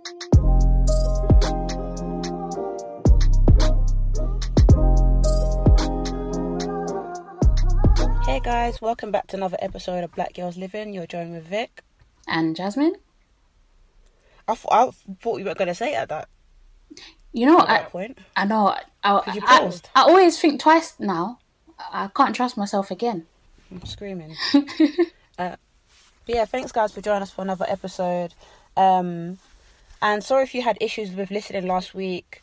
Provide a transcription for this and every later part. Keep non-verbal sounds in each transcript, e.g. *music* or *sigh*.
Hey guys, welcome back to another episode of Black Girls Living. You're joined with Vic. And Jasmine, I, th- I thought you were going to say it at that, you know, at I, that point. I know, I, I. I always think twice now. I can't trust myself again. I'm screaming. *laughs* uh, yeah, thanks guys for joining us for another episode. Um, and sorry if you had issues with listening last week.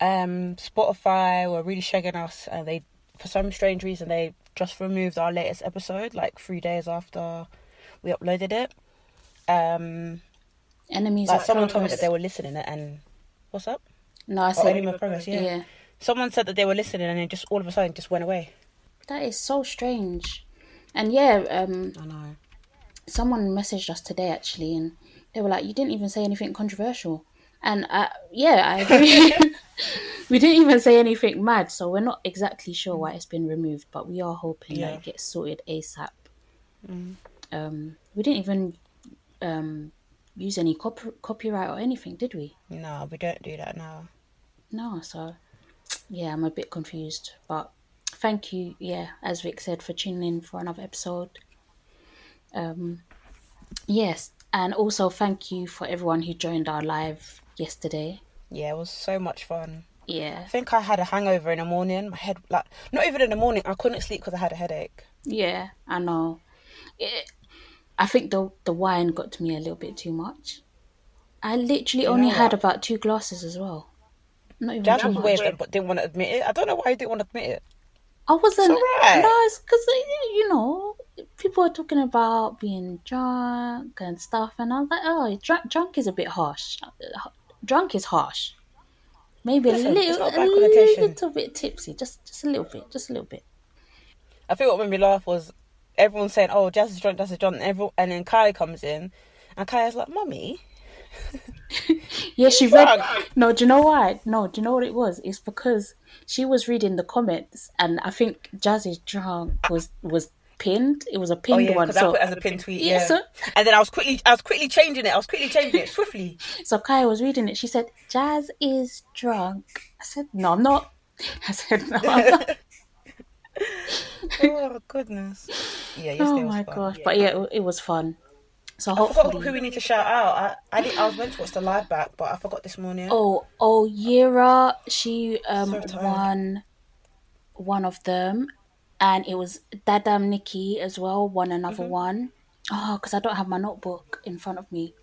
Um, Spotify were really shagging us, and they, for some strange reason, they just removed our latest episode like three days after we uploaded it. Um, Enemies like of someone told me that they were listening, and what's up? No, I said, Enemy of Progress, yeah. yeah. Someone said that they were listening, and then just all of a sudden just went away. That is so strange. And yeah, um, I know. someone messaged us today actually, and they were like, "You didn't even say anything controversial." And uh, yeah, I agree. *laughs* *laughs* we didn't even say anything mad, so we're not exactly sure why it's been removed, but we are hoping Yeah. that it gets sorted ASAP. Mm. Um, we didn't even um, use any cop- copyright or anything, did we? No, we don't do that now. No, so yeah, I'm a bit confused. But thank you, yeah, as Vic said, for tuning in for another episode. Um, yes, and also thank you for everyone who joined our live yesterday. Yeah, it was so much fun. Yeah, I think I had a hangover in the morning. My head, like, not even in the morning. I couldn't sleep because I had a headache. yeah, I know. It, I think the the wine got to me a little bit too much. I literally You only had about two glasses as well. Not even was weird, but didn't want to admit it. I don't know why he didn't want to admit it. I wasn't. alright. No, it's because you know people are talking about being drunk and stuff, and I was like, oh, drunk, drunk is a bit harsh. Drunk is harsh. Maybe Listen, a little, a a little bit tipsy, just just a little bit, just a little bit. I think what made me laugh was everyone saying, "Oh, Jazz is drunk, Jazz is drunk," and, everyone, and then Kai comes in, and Kai's like, "Mummy, *laughs* Yeah, she read. No, do you know why? No, do you know what it was? It's because she was reading the comments, and I think Jazzy's drunk was was pinned. It was a Oh pinned yeah, one. because I So put as a pinned tweet. Yeah, Yeah, so- and then I was quickly, I was quickly changing it. I was quickly changing it swiftly. *laughs* So Kai was reading it. She said, Jazz is drunk. I said, No, I'm not. *laughs* I said, No, I'm not. *laughs* oh goodness. Yeah, oh my gosh. But yeah, it, it was fun. So I forgot who we need to shout out. I, I, did, I was meant to watch the live back, but I forgot this morning. Oh, oh, Yira, she um So won one of them. And it was Dadam Nikki as well, won another Mm-hmm. one. Oh, because I don't have my notebook in front of me.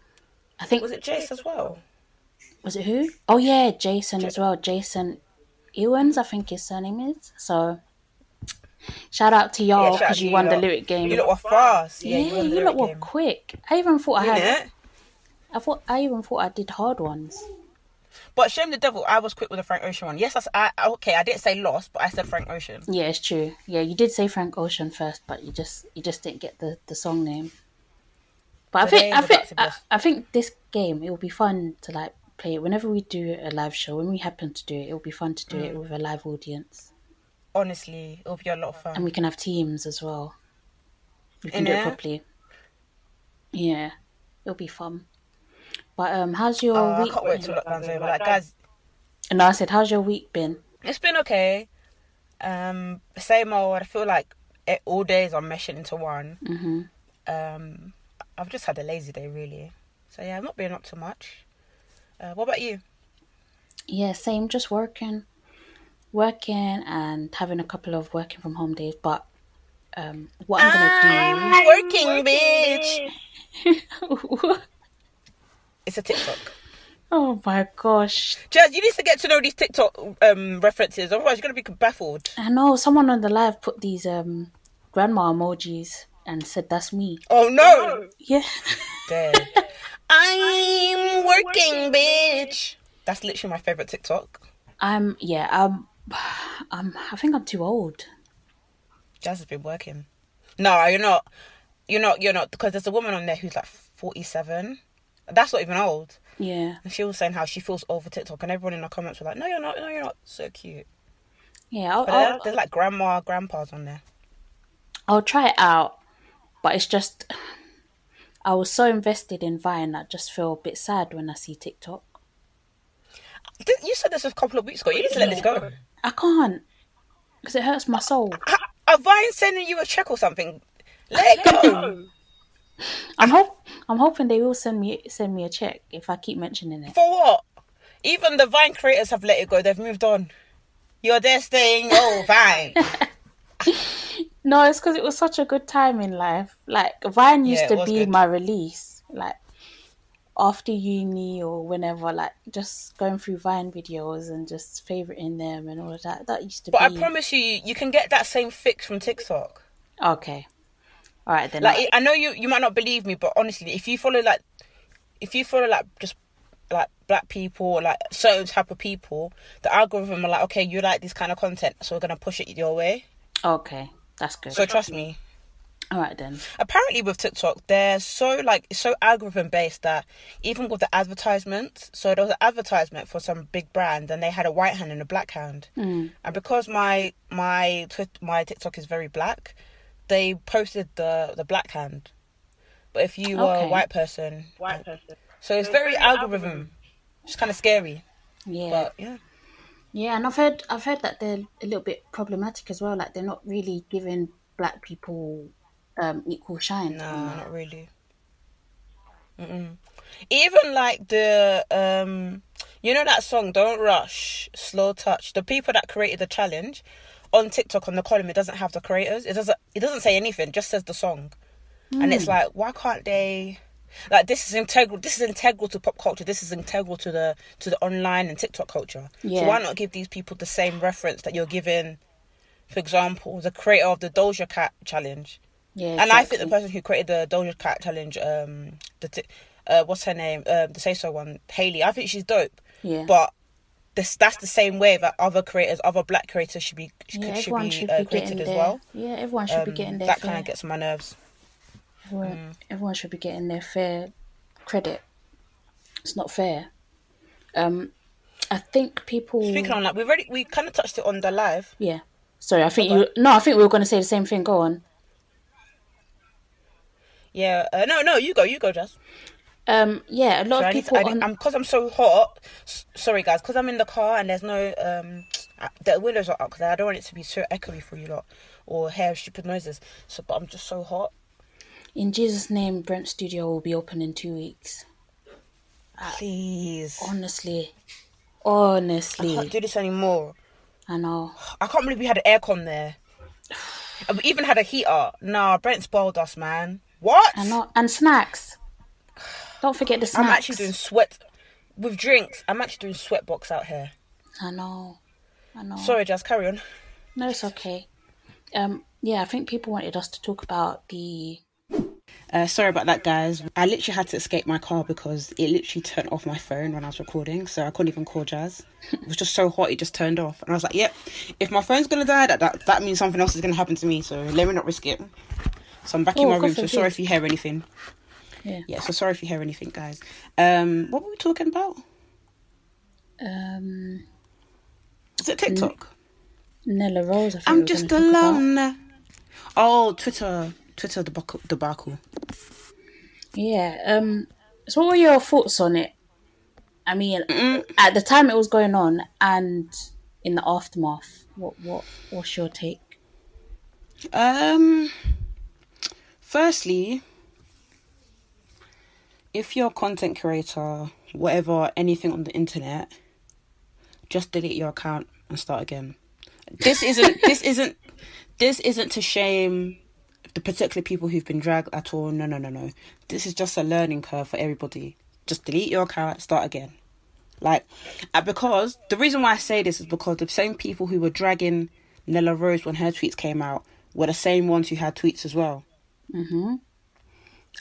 I think Was it Jace as well? was it who? Oh yeah, Jason as well. Jason Ewans, I think his surname is. So shout out to y'all because to you you won the lyric game. You lot were fast. Yeah, yeah, you you lot were quick. I even thought I had. Innit? I thought I even thought I did hard ones. But shame the devil, I was quick with the Frank Ocean one. Yes, I, I okay, I didn't say lost, but I said Frank Ocean. Yeah, it's true. Yeah, you did say Frank Ocean first, but you just you just didn't get the, the song name. But I think I think I. I think this game it will be fun to like play it whenever we do a live show. When we happen to do it, it will be fun to do Mm. it with a live audience, Honestly, it'll be a lot of fun. and we can have teams as well. We can do it Innit? properly. Yeah, it'll be fun. But um, how's your I week? can't wait till lockdown's over. Like, guys, No, I said, how's your week been? it's been okay. Um, same old. I feel like it, all days are meshing into one. hmm Um, I've just had a lazy day, really. So yeah, I've not been up to much. Uh, what about you? Yeah, same. Just working, working, and having a couple of working from home days. But um, what I'm gonna do working, *laughs* bitch. It's a TikTok. oh my gosh! Jazz, you need to get to know these TikTok um references, otherwise you're gonna be baffled. I know someone on the live put these um grandma emojis and said that's me. Oh no! Yeah, *laughs* Dead. I'm working, bitch. That's literally my favorite TikTok. I'm. Yeah, I'm. I'm. I think I'm too old. Jazz has been working. No, you're not. You're not. You're not. Because there's a woman on there who's like 47. That's not even old. Yeah, And she was saying how she feels over TikTok, and everyone in the comments were like, "No, you're not. No, you're not." So cute. yeah. I'll, I'll, there's like grandma, grandpas on there. I'll try it out, but it's just. I was so invested in Vine, I just feel a bit sad when I see TikTok. Didn't- You said this a couple of weeks ago. You need to let this go. I can't because it hurts my soul. Are Vine sending you a check or something? Let it go. I'm hope I'm hoping they will send me send me a check if I keep mentioning it. For what? Even the Vine creators have let it go. They've moved on. You're there staying. Oh, *laughs* Vine. *laughs* No, it's because it was such a good time in life. Like Vine used Yeah, to be good. my release, like after uni or whenever, like just going through Vine videos and just favoriting them and all of that. That used to But I promise you, you can get that same fix from TikTok. okay. All right then. Like I know you, you might not believe me, but honestly, if you follow like, if you follow like just like black people like certain type of people, the algorithm are like, okay, you like this kind of content, so we're gonna push it your way. okay, that's good. So trust me. all right then. Apparently, with TikTok, they're so like so algorithm based that even with the advertisements, so there was an advertisement for some big brand, and they had a white hand and a black hand, Mm. and because my my my TikTok is very black, they posted the the black hand. But if you were Okay. a white person, White person. so it's very algorithm. It's kind of scary, Yeah, but yeah. yeah, and I've heard I've heard that they're a little bit problematic as well. Like they're not really giving black people um, equal shine. No, not really. Mm-mm. Even like the um, you know that song "Don't Rush," "Slow Touch." The people that created the challenge on TikTok on the column, it doesn't have the creators. It doesn't. It doesn't say anything. Just says the song, and Hmm. it's like, why can't they? Like this is integral. This is integral to pop culture. This is integral to the to the online and TikTok culture. Yeah. So why not give these people the same reference that you're giving? For example, the creator of the Doja Cat challenge. Yeah, And I think the person who created the Doja Cat challenge, um, the t- uh, what's her name, um, the Say So one, Haley. I think she's dope. Yeah. But this that's the same way that other creators, other black creators should be should, yeah, should be, should uh, be created as their, well. Yeah, everyone should be Um, getting their that fair. kind of gets on my nerves. everyone, Mm. everyone should be getting their fair credit. It's not fair. Um, I think people. Speaking on that, we already we kind of touched it on the live. Yeah. Sorry, I think you. No, I think we were going to say the same thing. Go on. Yeah, uh, no, no, you go, you go, Jess. Um, yeah, a lot So of people I on... i'm because I'm so hot. s- Sorry, guys, because I'm in the car and there's no um, uh, the windows are up because I don't want it to be so echoey for you lot or hear stupid noises. So, but I'm just so hot. In Jesus' name, Brent Studio will be open in two weeks. Please, Honestly, honestly, I can't do this anymore. I know. I can't believe we had an aircon there. We even had a heater. Nah, Brent spoiled us, man. What? I know. And snacks. Don't forget the snacks. I'm actually doing sweat with drinks. I'm actually doing sweat box out here. I know. I know. Sorry, Jazz, carry on. No, it's okay. Um, yeah, I think people wanted us to talk about the. Uh, sorry about that, guys. I literally had to escape my car because it literally turned off my phone when I was recording, so I couldn't even call Jazz. It was just so hot, it just turned off, and I was like, "Yep, if my phone's gonna die, that that, that means something else is gonna happen to me. So let me not risk it." So I'm back in Oh, my God room. So sorry if you hear anything. Yeah. Yeah, so sorry if you hear anything, guys. Um, what were we talking about? Um, Is it TikTok? Nella Rose. I i'm just gonna talk about. alone. Oh, Twitter, Twitter debacle. debacle. Yeah. Um. So, what were your thoughts on it? I mean, at the time it was going on, and in the aftermath, what what what's your take? Um, firstly, if you're a content creator, whatever, anything on the internet, just delete your account and start again. This isn't. *laughs* this isn't. This isn't to shame the particular people who've been dragged at all. No, no, no, no. This is just a learning curve for everybody. Just delete your account, start again. Like, uh, because the reason why I say this is because the same people who were dragging Nella Rose when her tweets came out were the same ones who had tweets as well. Mm-hmm.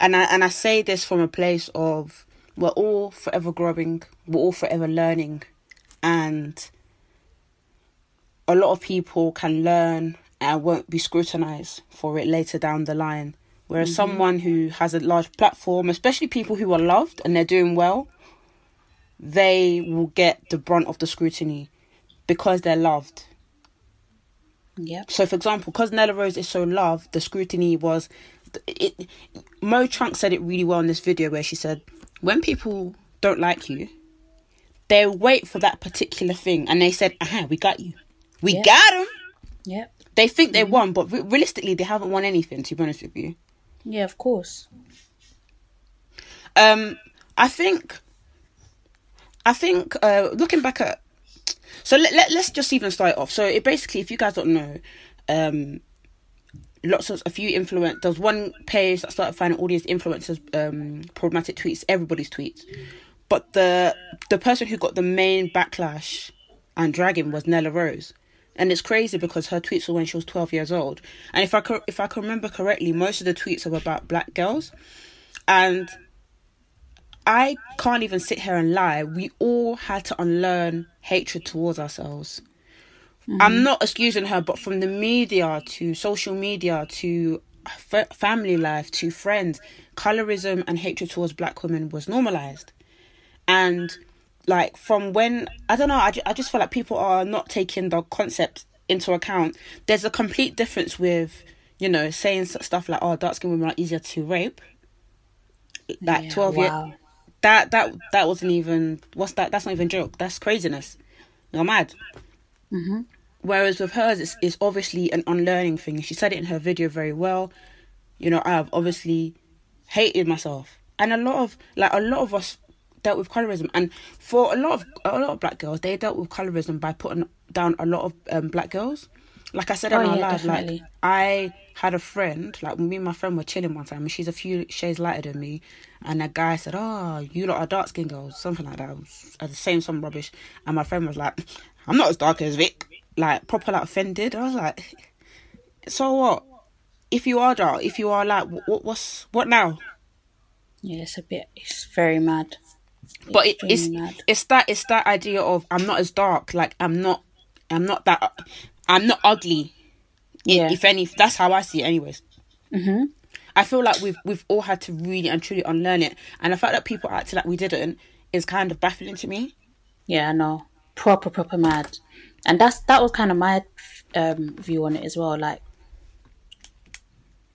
And I and I say this from a place of we're all forever growing, we're all forever learning, and a lot of people can learn and won't be scrutinized for it later down the line. Whereas mm-hmm. someone who has a large platform, especially people who are loved and they're doing well, they will get the brunt of the scrutiny because they're loved. Yeah. So, for example, because Nella Rose is so loved, the scrutiny was it, Mo Trunk said it really well in this video where she said, when people don't like you, they wait for that particular thing and they said, aha, we got you. We got them. Yep. They think they won, but re- realistically, they haven't won anything, to be honest with you. Yeah, of course. Um, I think, I think, uh, looking back at, so let, let, let's just even start off. So it basically, if you guys don't know, um, lots of, a few influence, there was one page that started finding all these influencers, um, problematic tweets, everybody's tweets. But the, the person who got the main backlash and dragging was Nella Rose. And it's crazy because her tweets were when she was 12 years old. And if I, co- if I can remember correctly, most of the tweets are about black girls. And I can't even sit here and lie. We all had to unlearn hatred towards ourselves. I'm not excusing her, but from the media to social media to f- family life to friends, colorism and hatred towards black women was normalized. And like from when I don't know, I, ju- I just feel like people are not taking the concept into account. There's a complete difference with you know saying stuff like oh dark skinned women are easier to rape. Like Yeah, twelve wow. years that that that wasn't even what's that that's not even joke that's craziness you're mad Mm-hmm. Whereas with hers it's, it's obviously an unlearning thing. She said it in her video very well. You know i've obviously hated myself. And a lot of like a lot of us dealt with colorism. And for a lot of a lot of black girls they dealt with colorism by putting down a lot of um, black girls. Like i said in Oh, our yeah, live definitely. like I had a friend, like me and my friend were chilling one time, and she's a few shades lighter than me. And a guy said, "Oh, you lot are dark skinned girls," something like that. I was saying some rubbish, and my friend was like, "I'm not as dark as Vic," like proper like offended. I was like, "So what? If you are dark, if you are like, what, what's what now?" Yeah, it's a bit. It's very mad. But it, it's mad. it's that it's that idea of I'm not as dark, like I'm not, I'm not that, I'm not ugly. Yeah. If any, that's how I see it, anyways. Mm-hmm. I feel like we've we've all had to really and truly unlearn it, and the fact that people acted like we didn't is kind of baffling to me. Yeah, I know. Proper, proper mad. And that's that was kind of my um, view on it as well. Like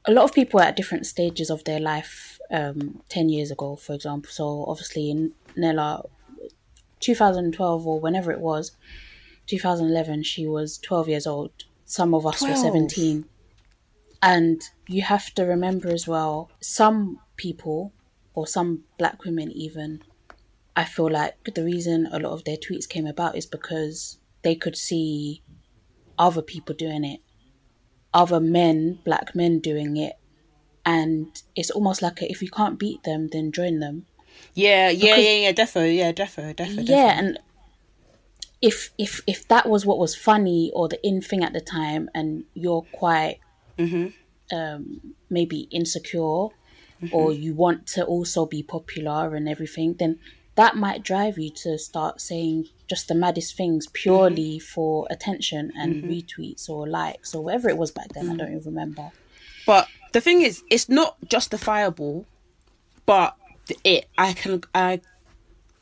a lot of people are at different stages of their life. Um, ten years ago, for example. So obviously, in Nella, 2012 or whenever it was, 2011, she was 12 years old. Some of us were 17. And you have to remember as well, some people, or some black women even, I feel like the reason a lot of their tweets came about is because they could see other people doing it, other men, black men doing it. And it's almost like a, if you can't beat them, then join them. Yeah, yeah, Because- yeah, yeah, defo, yeah, definitely, defo. yeah and if if if that was what was funny or the in thing at the time and you're quite um maybe insecure or you want to also be popular and everything then that might drive you to start saying just the maddest things purely for attention and retweets or likes or whatever it was back then i don't even remember But the thing is, it's not justifiable. But it, I can, I,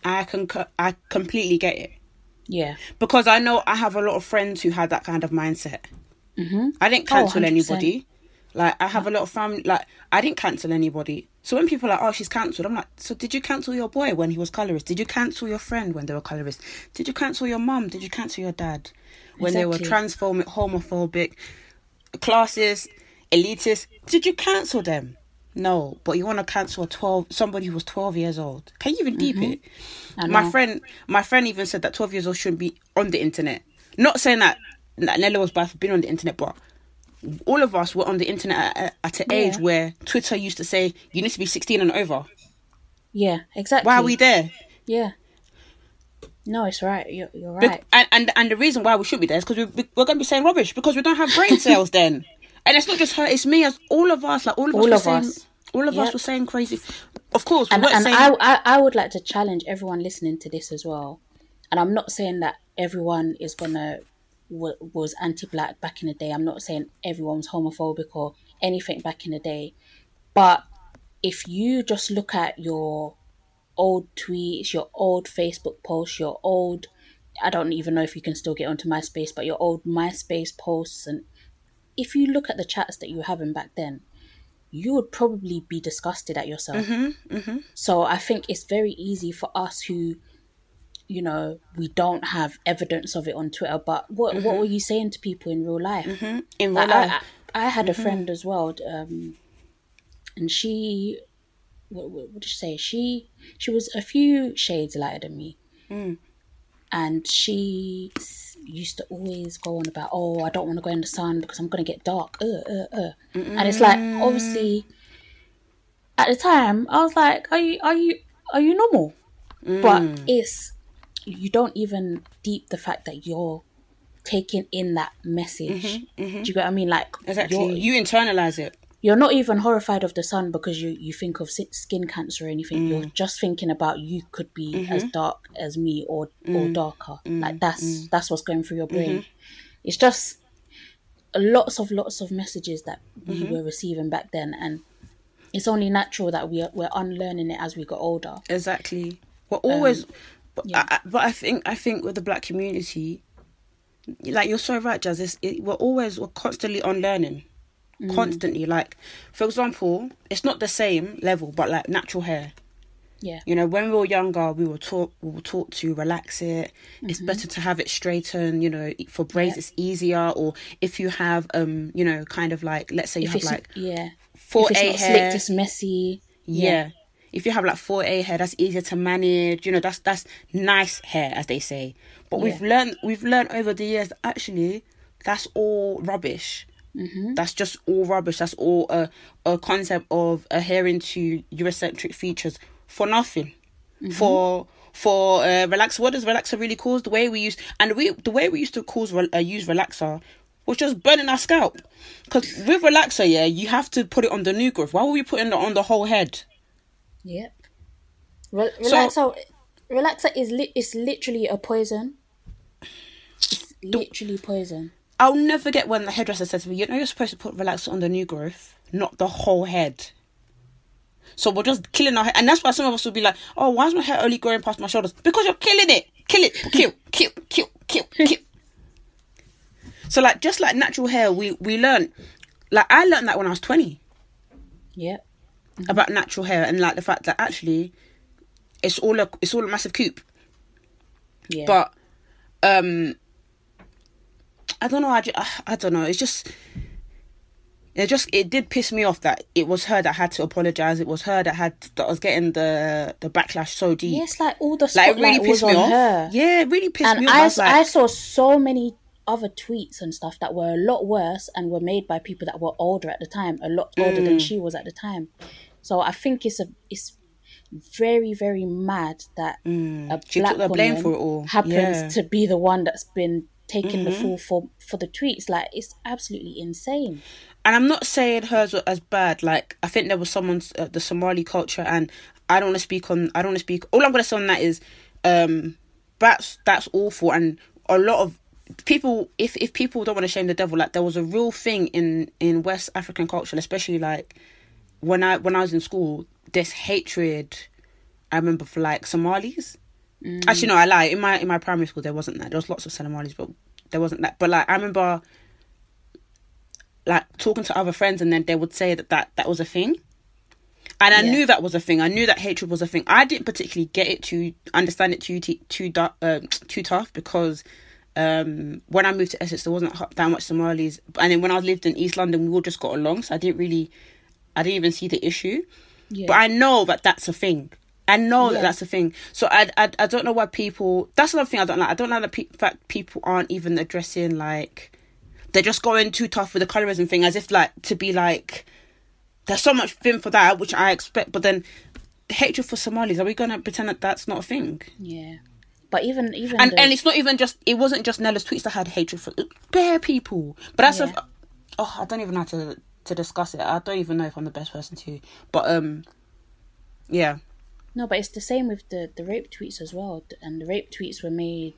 I can, I completely get it yeah because I know I have a lot of friends who had that kind of mindset. mm-hmm. I didn't Oh, cancel 100%. anybody. Like I have a lot of family. Like I didn't cancel anybody. So when people are like, "Oh, she's cancelled," I'm like, "So did you cancel your boy when he was colorist? Did you cancel your friend when they were colorist? Did you cancel your mum? Did you cancel your dad when they were Exactly. transphobic, homophobic, classist, elitist? Did you cancel them? No, but you want to cancel a twelve somebody who was twelve years old? Can you even deep it? Mm-hmm. I My know. friend, my friend even said that twelve years old shouldn't be on the internet. Not saying that, that Nella was bad for being on the internet, but all of us were on the internet at, at an age where Twitter used to say you need to be 16 and over. yeah exactly Why are we there? yeah no it's right you're, you're Be- right And, and and the reason why we should be there is because we, we're going to be saying rubbish because we don't have brain cells then. And it's not just her; it's me as all of us. Like all of us All were of saying, us. all of us were saying crazy. Of course, we and, and saying. I, I I would like to challenge everyone listening to this as well. And I'm not saying that everyone is gonna w- was anti-black back in the day. I'm not saying everyone was homophobic or anything back in the day. But if you just look at your old tweets, your old Facebook posts, your old I don't even know if you can still get onto MySpace, but your old MySpace posts and if you look at the chats that you were having back then, you would probably be disgusted at yourself. Mm-hmm, So I think it's very easy for us who, you know, we don't have evidence of it on Twitter. But what what were you saying to people in real life? Mm-hmm. in real Like, life. I, I, had a friend as well, um, and she, what, what, what did she say? She she was a few shades lighter than me, Mm. and she used to always go on about, oh, I don't want to go in the sun because I'm gonna get dark. Uh, uh, uh. And it's like obviously, at the time, I was like, are you are you are you normal? But Mm. it's you don't even deep the fact that you're taking in that message. Do you get what I mean? Like Mm-hmm, exactly. you're, internalize it. you're not even horrified of the sun because you you think of skin cancer or anything. Mm. You're just thinking about you could be Mm-hmm. as dark as me or Mm. or darker. Like that's that's what's going through your brain. Mm-hmm. It's just lots of lots of messages that we Mm-hmm. were receiving back then, and it's only natural that we are, we're unlearning it as we got older. Exactly. We're always, but, yeah. I, but I think I think with the black community, like you're so right, Jazz. It's, it, we're always we're constantly unlearning, Mm. constantly. Like for example, it's not the same level, but like natural hair. Yeah, You know, when we were younger, we were taught we were taught to relax it. It's Mm-hmm. better to have it straightened. You know, for braids Yeah. it's easier. Or if you have, um, you know, kind of like let's say you if have like yeah, four it's A not hair. slicked, it's messy. Yeah. If you have like four A hair, that's easier to manage. You know, that's that's nice hair, as they say. But we've learned we've learned over the years that actually that's all rubbish. Mm-hmm. That's just all rubbish. That's all a a concept of adhering to Eurocentric features for nothing. For for uh, relaxer, what does relaxer really cause? The way we use and we the way we used to cause uh, use relaxer was just burning our scalp. Because with relaxer, yeah, you have to put it on the new growth. Why were we putting it on the whole head? Yep. Re- So- relaxer, is li- it's literally a poison. It's literally poison. I'll never forget when the hairdresser said to me, "You know, you're supposed to put relaxer on the new growth, not the whole head." So we're just killing our hair, and that's why some of us will be like, "Oh, why is my hair only growing past my shoulders?" Because you're killing it. Kill it. *laughs* Kill. kill. Kill. Kill. Kill. So like, just like natural hair, we we learn. Like I learned that when I was twenty Yep. About natural hair, and like the fact that actually, it's all a it's all a massive coop. Yeah. but um i don't know I, ju- I don't know it's just it just it did piss me off that it was her that had to apologize it was her that had that was getting the the backlash so deep yeah, it's like all the like it really was pissed me off her. yeah it really pissed and me off I, I was I saw so many other tweets and stuff that were a lot worse and were made by people that were older at the time, a lot older Mm. than she was at the time. So I think it's a it's very very mad that a Mm. She black took the blame woman for it all. happens Yeah. Mm-hmm. to be the one that's been taking the fall for for the tweets. Like it's absolutely insane. and I'm not saying hers were as bad. Like I think there was someone's uh, the Somali culture, and I don't want to speak on. I don't want to speak. All I'm going to say on that is, um, that's that's awful, and a lot of people. If if people don't want to shame the devil, like there was a real thing in in West African culture, especially like when I when I was in school, this hatred. I remember for like Somalis. Actually, no, I lie. In my in my primary school, there wasn't that. There was lots of Somalis, but there wasn't that. But like I remember like talking to other friends and then they would say that that, that was a thing and i Yeah. knew that was a thing i knew that hatred was a thing i didn't particularly get it to understand it too too too, uh, too tough because um when i moved to essex there wasn't that much somalis and then when i lived in east london we all just got along so i didn't really i didn't even see the issue Yeah. but i know that that's a thing I know that that's a thing. So I, I, I don't know why people. That's another thing I don't like. I don't like the pe- fact people aren't even addressing like they're just going too tough with the colorism thing, as if like to be like there's so much fin for that, which I expect. But then hatred for Somalis, are we gonna pretend that that's not a thing? yeah. But even even And the- and it's not even just it wasn't just Nella's tweets that had hatred for bare people. But that's Yeah. a, oh I don't even know how to to discuss it. I don't even know if I'm the best person to. But um, yeah. No, but it's the same with the, the rape tweets as well. And the rape tweets were made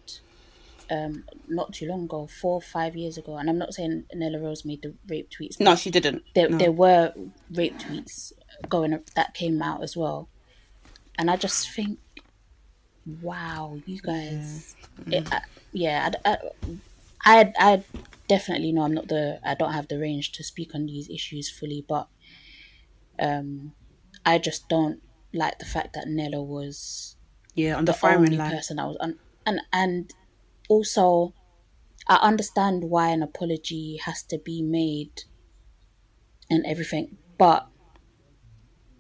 um not too long ago, four or five years ago. And I'm not saying Nella Rose made the rape tweets. No, she didn't. there, no. there were rape tweets going that came out as well. And I just think, wow, you guys, mm. it, I, yeah, I, I, uh, I, I definitely know I'm not the, I don't have the range to speak on these issues fully, but Um, I just don't like the fact that Nella was Yeah, on the, the only line. person that was un- and and also I understand why an apology has to be made and everything, but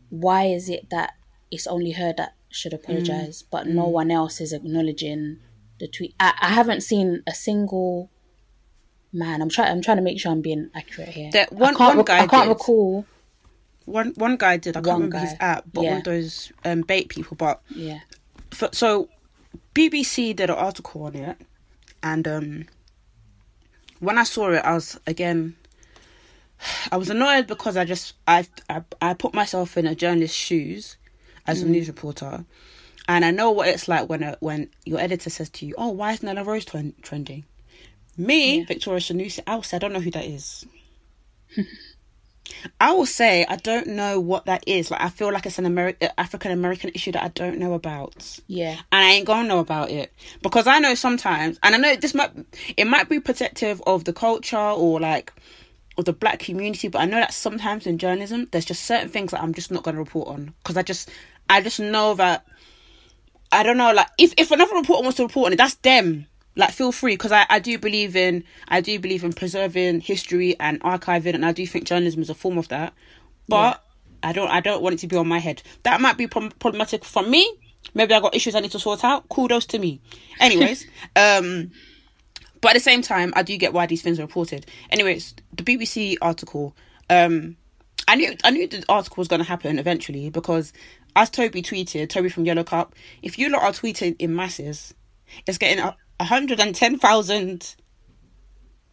why is it that it's only her that should apologize, but no one else is acknowledging the tweet? I, I haven't seen a single man. I'm trying. I'm trying to make sure I'm being accurate here. That one- I can't, one guy I can't did. recall. One one guy did. I can't remember his app, but Yeah. one of those um, bait people. But Yeah, for, so BBC did an article on it, and um, when I saw it, I was again, *sighs* I was annoyed because I just I I, I put myself in a journalist's shoes as Mm. a news reporter, and I know what it's like when a, when your editor says to you, "Oh, why is Nella Rose trending?" Me, Yeah. Victoria Sanusi, I will say I don't know who that is. *laughs* I will say I don't know what that is. Like I feel like it's an Ameri- African American issue that I don't know about yeah, and I ain't gonna know about it because I know sometimes, and I know this might it might be protective of the culture or like of the black community, but I know that sometimes in journalism, there's just certain things that I'm just not gonna report on because I just I just know that I don't know like if if another reporter wants to report on it, that's them. Like feel free because I, I do believe in I do believe in preserving history and archiving and I do think journalism is a form of that, but I don't I don't want it to be on my head. That might be prob- problematic for me. Maybe I got issues I need to sort out. Kudos to me. Anyways, *laughs* um, but at the same time, I do get why these things are reported. Anyways, the BBC article. Um, I knew I knew the article was going to happen eventually because, as Toby tweeted, Toby from Yellow Cup, if you lot are tweeting in masses, it's getting a hundred and ten thousand.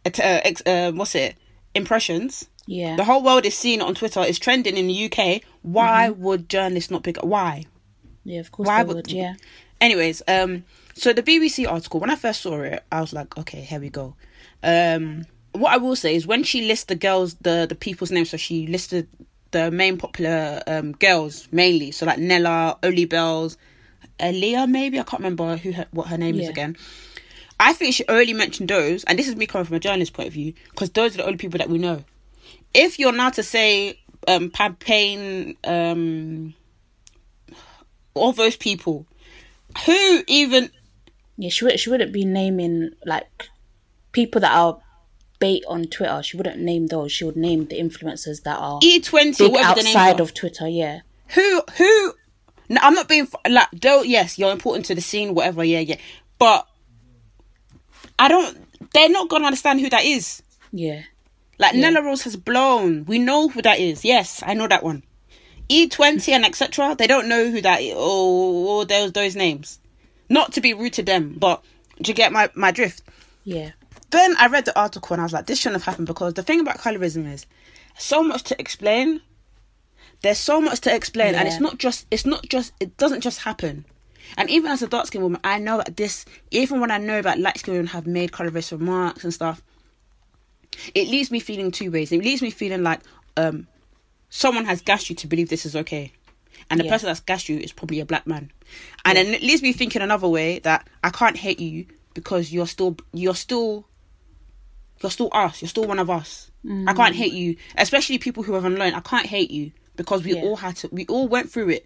Uh, uh, what's it? Impressions. yeah. The whole world is seeing it on Twitter. It's trending in the UK. Why would journalists not pick up? Why? yeah, of course Why they would- would. Yeah, Anyways, um, so the BBC article, when I first saw it, I was like, okay, here we go. Um, what I will say is when she lists the girls, the the people's names, so she listed the main popular um girls mainly, so like Nella, Oli Bells, Aaliyah, maybe I can't remember who her, what her name is again. I think she only mentioned those, and this is me coming from a journalist point of view, because those are the only people that we know. If you're now to say um Pam Payne, um, all those people, who even yeah. She would. She wouldn't be naming like people that are bait on Twitter. She wouldn't name those. She would name the influencers that are E twenty, big whatever the name outside of Twitter. Yeah, who who. No, I'm not being like though. Yes, you're important to the scene, whatever. Yeah, yeah, but I don't. They're not gonna understand who that is. yeah, Like Yeah. Nella Rose has blown. We know who that is. Yes, I know that one. E20 and etc. They don't know who that is or, or those those names. Not to be rude to them, but do you get my my drift? yeah, Then I read the article and I was like, this shouldn't have happened because the thing about colorism is so much to explain. There's so much to explain, and it's not just it's not just it doesn't just happen. And even as a dark skinned woman, I know that this even when I know that light skinned women have made colorist remarks and stuff, it leaves me feeling two ways. It leaves me feeling like um someone has gassed you to believe this is okay. And the Yeah. person that's gassed you is probably a black man. And then it leaves me thinking another way that I can't hate you because you're still you're still you're still us. You're still one of us. I can't hate you, especially people who have unlearned. I can't hate you because we Yeah. all had to. We all went through it.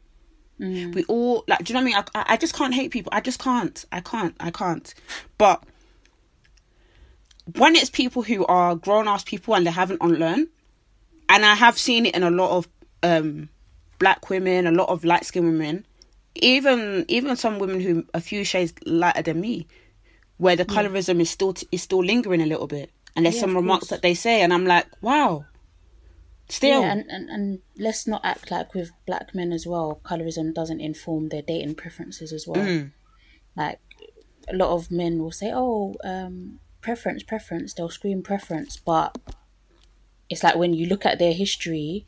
We all like. Do you know what I mean? I, I I just can't hate people. I just can't. I can't. I can't. But when it's people who are grown ass people and they haven't unlearned, and I have seen it in a lot of um black women, a lot of light skinned women, even even some women who a few shades lighter than me, where the colorism is still is still lingering a little bit, and there's Yeah, some remarks course. that they say, and I'm like, wow. Still, yeah. And, and and let's not act like with black men as well. Colorism doesn't inform their dating preferences as well. Mm. Like a lot of men will say, "Oh, um, preference, preference." They'll scream preference, but it's like when you look at their history,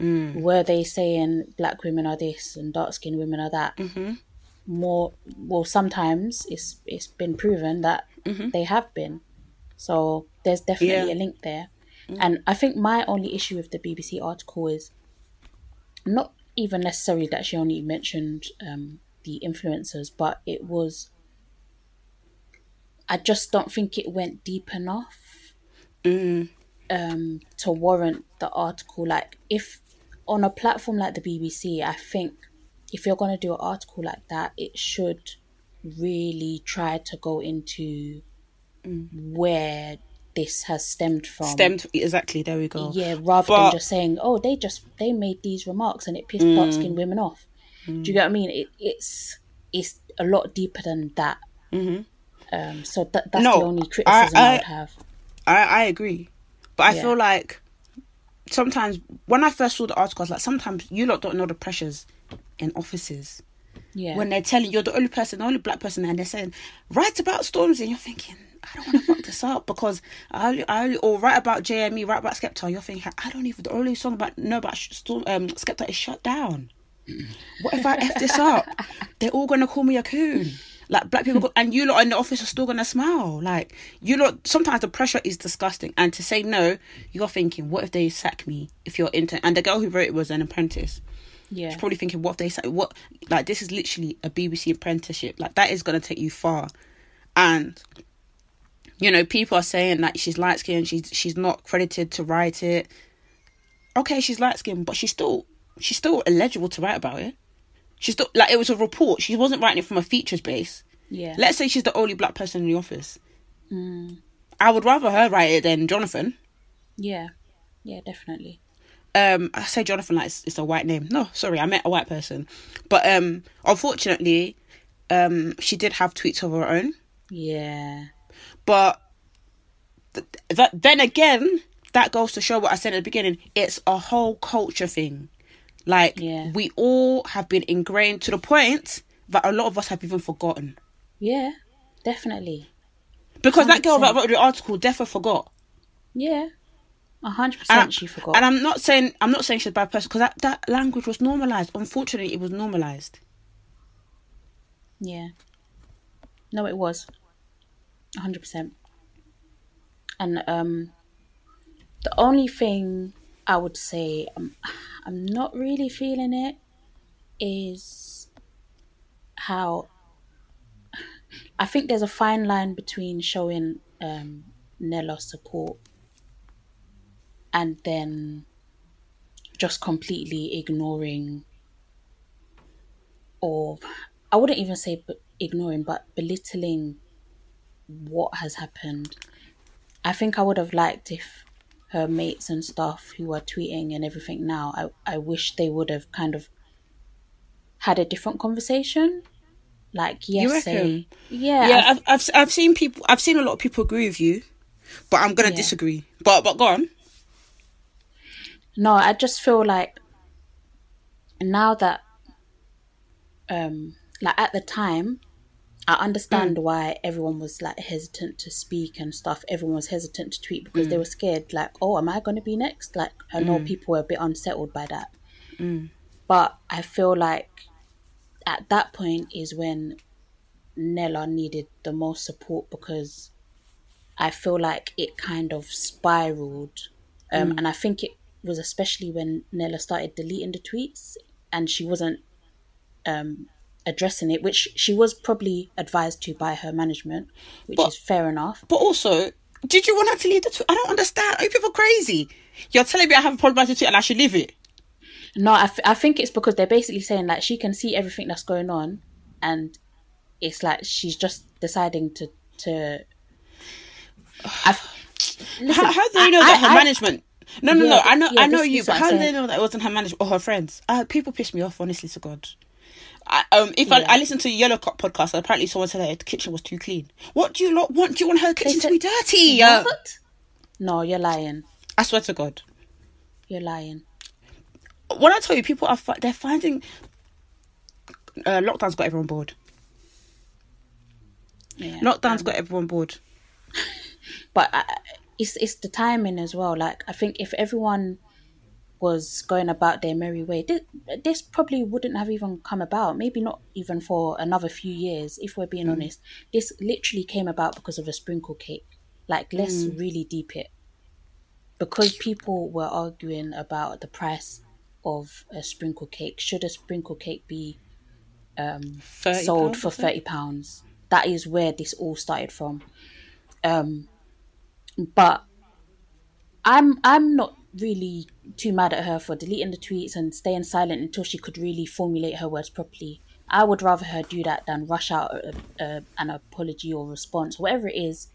Mm. were they saying black women are this and dark skinned women are that? Mm-hmm. More, well, sometimes it's it's been proven that they have been. So there's definitely. Yeah. a link there. And I think my only issue with the BBC article is not even necessarily that she only mentioned um, the influencers, but it was. I just don't think it went deep enough Mm. um, to warrant the article. Like, if on a platform like the BBC, I think if you're going to do an article like that, it should really try to go into where this has stemmed from. Stemmed exactly. There we go. Yeah, rather But- than just saying, "Oh, they just they made these remarks and it pissed dark skinned women off." Do you get what I mean? It, it's it's a lot deeper than that. Mm-hmm. Um, so that that's No, the only criticism I, I- would have. I, I agree. But I Yeah. feel like sometimes when I first saw the article, I was like, sometimes you lot don't know the pressures in offices. Yeah, When they're telling you're the only person, the only black person, and they're saying, write about Stormzy, and you're thinking, I don't want to fuck this up because I only, I only, or write about JME, write about Skepta. You're thinking, I don't even, the only song about, no, about um, Skepta is shut down. What if I F this up? They're all going to call me a coon. Like, black people, go, and you lot in the office are still going to smile. Like, you lot, sometimes the pressure is disgusting. And to say no, you're thinking, what if they sack me if you're intern? And the girl who wrote it was an apprentice. yeah, She's probably thinking, what if they say, what, like, this is literally a BBC apprenticeship. Like, that is going to take you far. And, you know, people are saying that she's light skinned, she's, she's not credited to write it. Okay, she's light skinned, but she's still, she's still eligible to write about it. She's still, like, it was a report. She wasn't writing it from a features base. yeah. Let's say she's the only black person in the office. I would rather her write it than Jonathan. Yeah, yeah, definitely. um I say Jonathan like it's, it's a white name. No, sorry, I met a white person. But um unfortunately, um she did have tweets of her own. Yeah, But th- that then again, that goes to show what I said at the beginning. It's a whole culture thing. Like Yeah. we all have been ingrained to the point that a lot of us have even forgotten. yeah, definitely. Because that girl 100%. that wrote the article definitely forgot. Yeah, a hundred percent She forgot. and I'm not saying I'm not saying she's a bad person because that, that language was normalized. Unfortunately, it was normalized. Yeah. No, it was. A hundred percent. And um the only thing I would say um, I'm not really feeling it is how I think there's a fine line between showing um Nella support and then just completely ignoring or I wouldn't even say ignoring, but belittling what has happened. I think I would have liked if her mates and stuff who are tweeting and everything now, I, I wish they would have kind of had a different conversation. Like, yes, say, yeah, yeah, I've, I've I've seen people. I've seen a lot of people agree with you, but I'm gonna Yeah. disagree. But but go on. no, I just feel like now that, um, like at the time, I understand mm. why everyone was like hesitant to speak and stuff. Everyone was hesitant to tweet because they mm. were scared, like, oh, am I going to be next? Like, I know mm. people were a bit unsettled by that. But I feel like at that point is when Nella needed the most support because I feel like it kind of spiraled. Um, And I think it was especially when Nella started deleting the tweets and she wasn't um, addressing it, which she was probably advised to by her management, which But- is fair enough. But also, did you want her to leave the tweet? I don't understand. Are you people crazy? You're telling me I have a problem with the tweet and I should leave it. No, I, f- I think it's because they're basically saying that she can see everything that's going on, and it's like she's just deciding to to. I've, listen, how, how do you know I- that her I- I- management? No, no, no. I know, yeah, I know this you, but how do they know that it wasn't her management or her friends? Uh, people piss me off, honestly, to God. I, um, if I, Yeah. I listened to Yellow Cup podcast, apparently someone said that the kitchen was too clean. What do you lot want? Do you want her kitchen to be dirty? Uh, What? No, you're lying. I swear to God. You're lying. When I tell you, people are they're finding uh, lockdown's got everyone bored. Yeah. Lockdown's got everyone bored. *laughs* but I, it's it's the timing as well. Like I think if everyone was going about their merry way, this, this probably wouldn't have even come about. Maybe not even for another few years, if we're being honest. This literally came about because of a sprinkle cake. Like let's really deep it. Because people were arguing about the price of a sprinkle cake. Should a sprinkle cake be um, sold pounds, for thirty pounds. That is where this all started from. Um, but I'm I'm not really too mad at her for deleting the tweets and staying silent until she could really formulate her words properly. I would rather her do that than rush out a, a, an apology or response, whatever it is.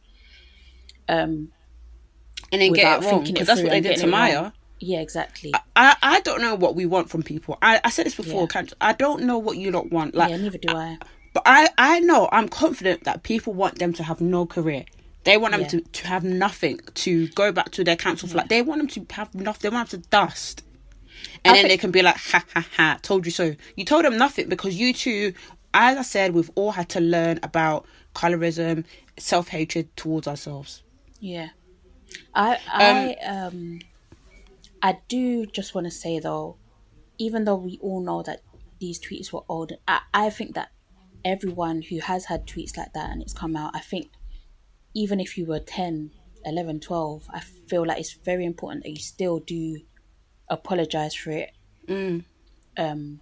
Um, and then get it wrong because that's what they did to Maya. yeah, exactly. I, I don't know what we want from people. I, I said this before. Yeah. I don't know what you lot want. Like, yeah, neither do I. but I, I know I'm confident that people want them to have no career. They want them Yeah. to, to have nothing to go back to their council flat. They want them to have nothing. They want them to dust. And I then think- they can be like, ha ha ha, told you so. You told them nothing because you two, as I said, we've all had to learn about colorism, self hatred towards ourselves. Yeah. I I um I do just want to say though, even though we all know that these tweets were old, I, I think that everyone who has had tweets like that and it's come out, I think even if you were 10, 11, 12, I feel like it's very important that you still do apologize for it. Um,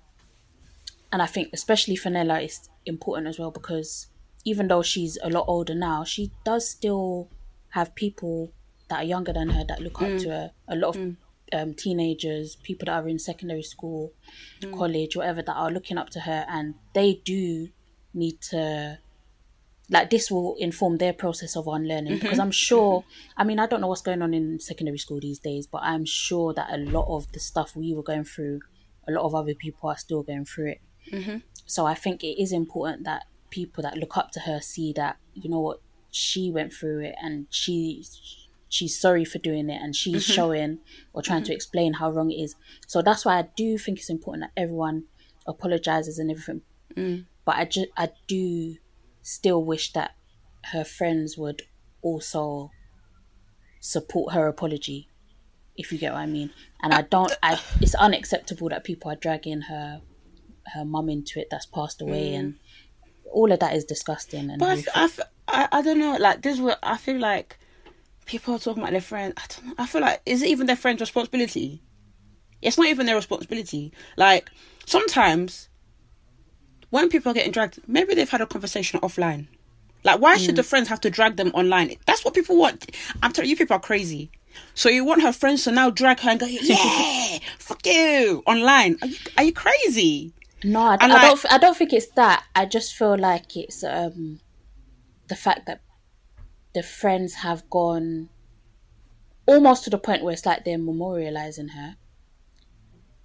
and I think especially for Nella, it's important as well because even though she's a lot older now, she does still have people that are younger than her that look up to her. A lot of um, teenagers, people that are in secondary school, college, whatever, that are looking up to her, and they do need to. Like this will inform their process of unlearning mm-hmm. because I'm sure. Mm-hmm. I mean, I don't know what's going on in secondary school these days, but I'm sure that a lot of the stuff we were going through, a lot of other people are still going through it. Mm-hmm. So I think it is important that people that look up to her see that you know what she went through it and she she's sorry for doing it and she's showing or trying to explain how wrong it is. So that's why I do think it's important that everyone apologizes and everything. Mm. But I just I do still wish that her friends would also support her apology if you get what I mean. And I don't I it's unacceptable that people are dragging her her mum into it that's passed away mm. and all of that is disgusting and But I, horrific. f- I, f- I, I don't know. Like this, what I feel like people are talking about their friends. I don't know. I feel like is it even their friend's responsibility? It's not even their responsibility. Like sometimes when people are getting dragged, maybe they've had a conversation offline. Like why should the friends have to drag them online? That's what people want. I'm telling you, people are crazy. So you want her friends to now drag her and go, *laughs* yeah, fuck you, online? Are you are you crazy? No, I, I like- don't. I don't think it's that. I just feel like it's um, the fact that the friends have gone almost to the point where it's like they're memorializing her.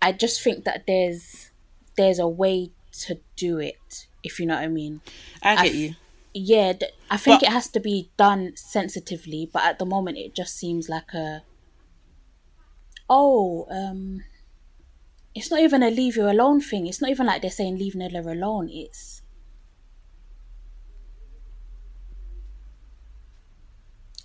I just think that there's there's a way to do it, if you know what I mean. I I get f- you. Yeah, th- I think But- it has to be done sensitively, but at the moment it just seems like a oh, um it's not even a leave you alone thing. It's not even like they're saying leave Nella alone. It's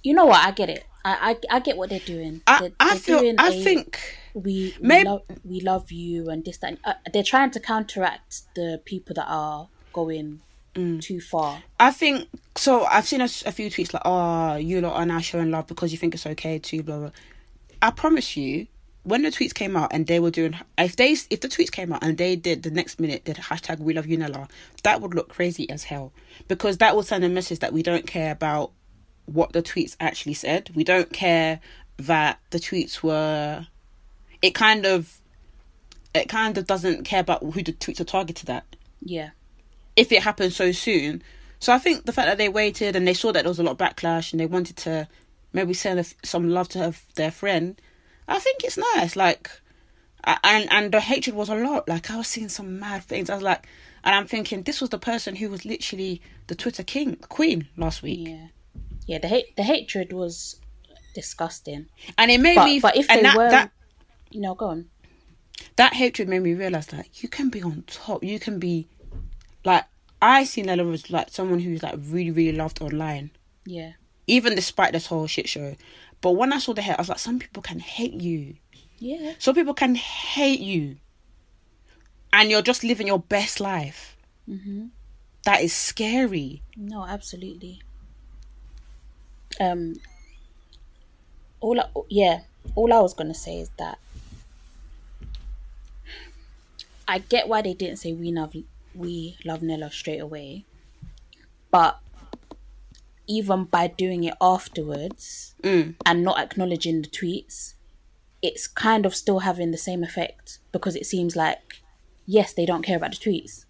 you know what? I get it. I I, I get what they're doing. I, They're, I they're feel. doing I a- think. we we, Mayb- love we love you and this that. and- Uh, they're trying to counteract the people that are going Mm. too far. I think so. I've seen a few tweets like, "Oh, you lot are now showing love because you think it's okay to blah blah." I promise you, when the tweets came out and they were doing, if they if the tweets came out and they did the next minute did hashtag We Love You Nella, that would look crazy as hell because that would send a message that we don't care about what the tweets actually said. We don't care that the tweets were. It kind of, it kind of doesn't care about who the tweets are targeted at Yeah. if it happened so soon. So I think the fact that they waited and they saw that there was a lot of backlash and they wanted to maybe send a, some love to her, their friend, I think it's nice. Like, I- and and the hatred was a lot. Like I was seeing some mad things. I was like, and I'm thinking this was the person who was literally the Twitter king queen last week, Yeah. Yeah, the hate the hatred was disgusting. and it made But me. but if and they that, were that you know, go on. that hatred made me realize that you can be on top. You can be like I see Nella as like someone who's like really really loved online. Yeah. even despite this whole shit show. But when I saw the hate, I was like, some people can hate you. Yeah. Some people can hate you. And you're just living your best life. Mm-hmm. That is scary. No, absolutely. Um all I, yeah, all I was going to say is that I get why they didn't say we love we love Nella straight away. But even by doing it afterwards Mm. and not acknowledging the tweets, it's kind of still having the same effect because it seems like yes, they don't care about the tweets.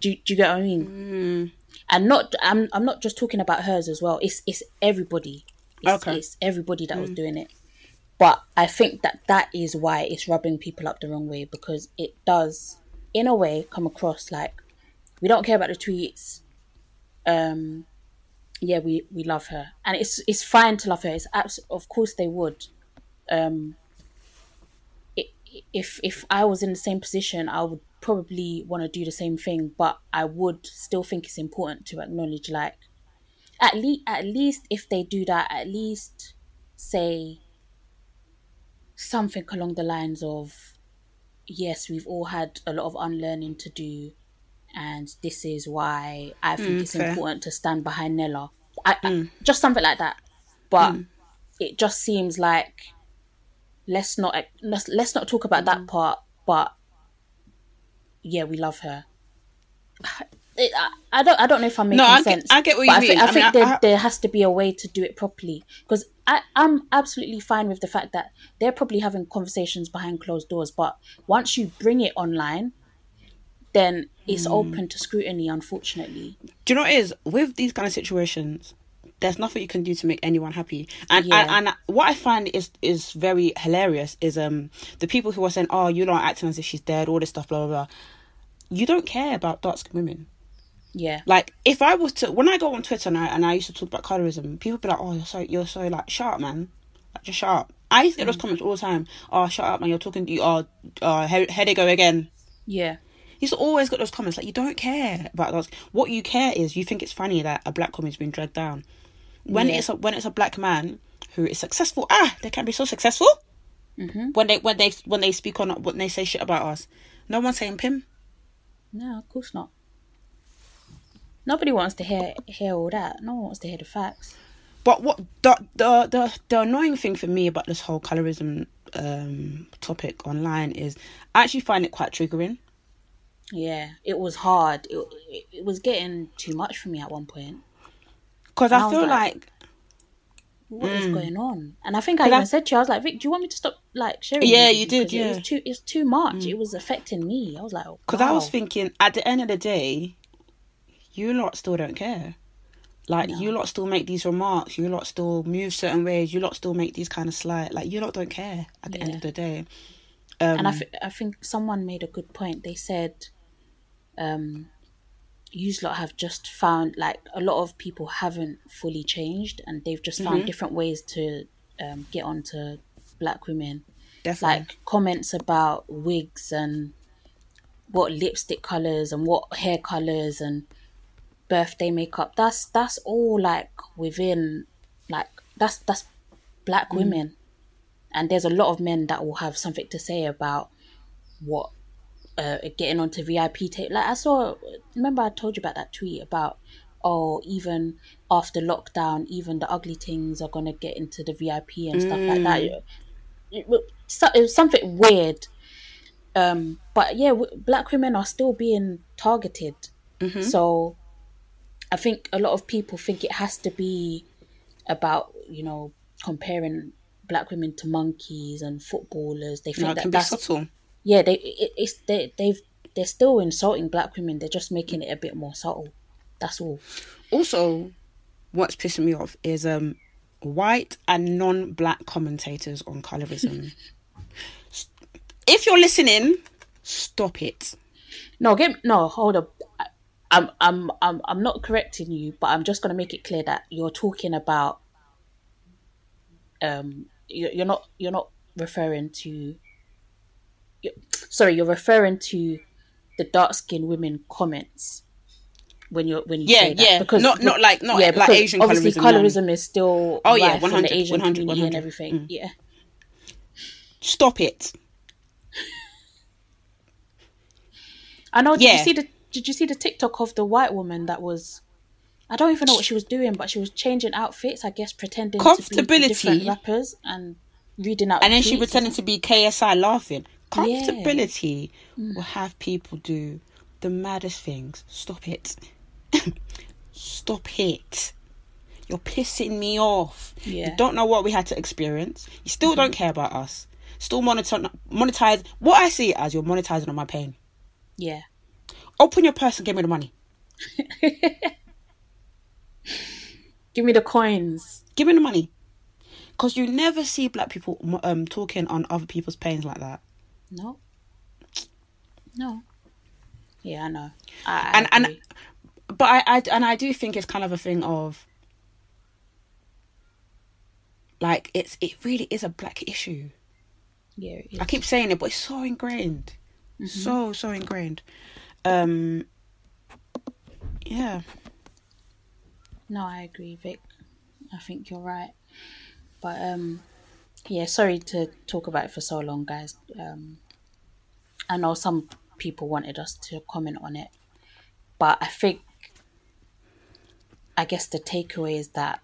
Do, do you get what I mean? Mm. And not I'm I'm not just talking about hers as well. It's it's everybody. It's, Okay. it's everybody that was doing it. But I think that that is why it's rubbing people up the wrong way because it does, in a way, come across like we don't care about the tweets. Um, yeah, we we love her, and it's it's fine to love her. It's abs- of course they would. Um, i- if if I was in the same position, I would probably want to do the same thing, but I would still think it's important to acknowledge like at least at least if they do that, at least say something along the lines of yes, we've all had a lot of unlearning to do and this is why I think Mm, it's fair. important to stand behind Nella. I, I, mm. just something like that. But mm. it just seems like let's not let's, let's not talk about that mm. part. But yeah, we love her. It, I, I don't I don't know if I'm making No, I get- sense. I get what you I think, mean. I I think mean, there, I- I- there has to be a way to do it properly because I'm absolutely fine with the fact that they're probably having conversations behind closed doors. But once you bring it online, then it's Hmm. open to scrutiny. Unfortunately, Do you know what it is with these kind of situations? There's nothing you can do to make anyone happy, and Yeah. and, and what I find is is very hilarious is um the people who are saying, "Oh, you're not acting as if she's dead," all this stuff, blah blah blah. You don't care about dark skinned women. yeah, Like if I was to when I go on Twitter and I, and I used to talk about colorism, people be like, "Oh, you're so you're so like shut up, man, like, just shut up." I used to get those comments all the time. Oh, shut up, man! You're talking. To you are. Uh, here, here they go again. yeah, He's always got those comments like you don't care about those. What you care is you think it's funny that a black woman's been dragged down. When Yeah. it's a, when it's a black man who is successful, ah, they can be so successful. Mm-hmm. When they when they when they speak on when they say shit about us, no one's saying pim. no, of course not. Nobody wants to hear hear all that. No one wants to hear the facts. But what the the the, the annoying thing for me about this whole colorism um topic online is I actually find it quite triggering. Yeah, it was hard. It, it, it was getting too much for me at one point. Because I I feel like- like What is Mm. going on? And I think I even I- said to you, I was like, Vic, do you want me to stop like sharing? Yeah, you did, It yeah. Mm. was too, it's too much. It was affecting me. I was like, Because I was thinking, at the end of the day, you lot still don't care. Like you lot still make these remarks. You lot still move certain ways. You lot still make these kind of slight. Like you lot don't care at the end of the day. Um, and I, th- I think someone made a good point. They said, um, you lot have just found like a lot of people haven't fully changed, and they've just Mm-hmm. found different ways to um, get onto black women. definitely. like comments about wigs and what lipstick colors and what hair colors and birthday makeup that's that's all like within like that's that's black women and there's a lot of men that will have something to say about what uh, getting onto vip tape like i saw remember i told you about that tweet about oh even after lockdown even the ugly things are gonna get into the vip and stuff like that it, wa- so- it was something weird. Um, but yeah, w- black women are still being targeted. So I think a lot of people think it has to be about you know comparing black women to monkeys and footballers. They think no, it that can be that's subtle. Yeah. They it, it's they they've they're still insulting black women. They're just making it a bit more subtle. That's all. Also, what's pissing me off is um white and non-black commentators on colorism. *laughs* if you're listening, stop it. No, get no. Hold up. I'm I'm I'm I'm not correcting you, but I'm just gonna make it clear that you're talking about. Um, you- you're not you're not referring to. Sorry, you're referring to the dark skinned women comments when you're when you Yeah, say that. yeah. because Not- not like- not like Asian obviously colorism, colorism is still Oh, yeah, rife in 100, the Asian 100, community and everything. Mm. Yeah, Stop it. I know. Did Yeah. you see the Did you see the TikTok of the white woman that was? I don't even know what she was doing, but she was changing outfits. I guess pretending to be different rappers and reading out. And then she pretended to be KSI laughing. Yeah. Comfortability will have people do the maddest things. Stop it. *laughs* Stop it. You're pissing me off. Yeah. You don't know what we had to experience. You still don't care about us. still monetize monetize what I see as you're monetizing on my pain. Yeah. Open your purse and give me the money. *laughs* Give me the coins. Give me the money. Because you never see black people um talking on other people's pains like that. No. No. Yeah, I know. I, I And and but I, I and I do think it's kind of a thing of like it's it really is a black issue. yeah, it is. I keep saying it, but it's so ingrained, so so ingrained. Um, yeah, No, I agree, Vic. I think you're right. But um yeah, sorry to talk about it for so long, guys. Um I know some people wanted us to comment on it. But I think I guess the takeaway is that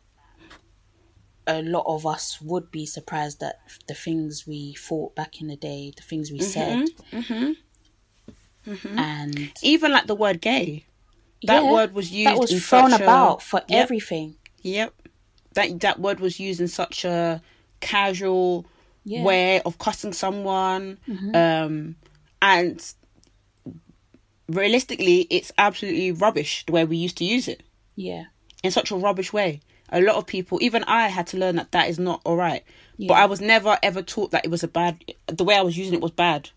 a lot of us would be surprised that the things we thought back in the day, the things we said, and even like the word "gay," that Yeah, word was used. that was in thrown such a- about for Yep, everything. Yep, that that word was used in such a casual Yeah. Mm-hmm. way of cussing someone, um, and realistically, it's absolutely rubbish the way we used to use it. Yeah. in such a rubbish way. A lot of people, even I, had to learn that that is not all right. Yeah. But I was never ever taught that it was a bad. The way I was using it was bad.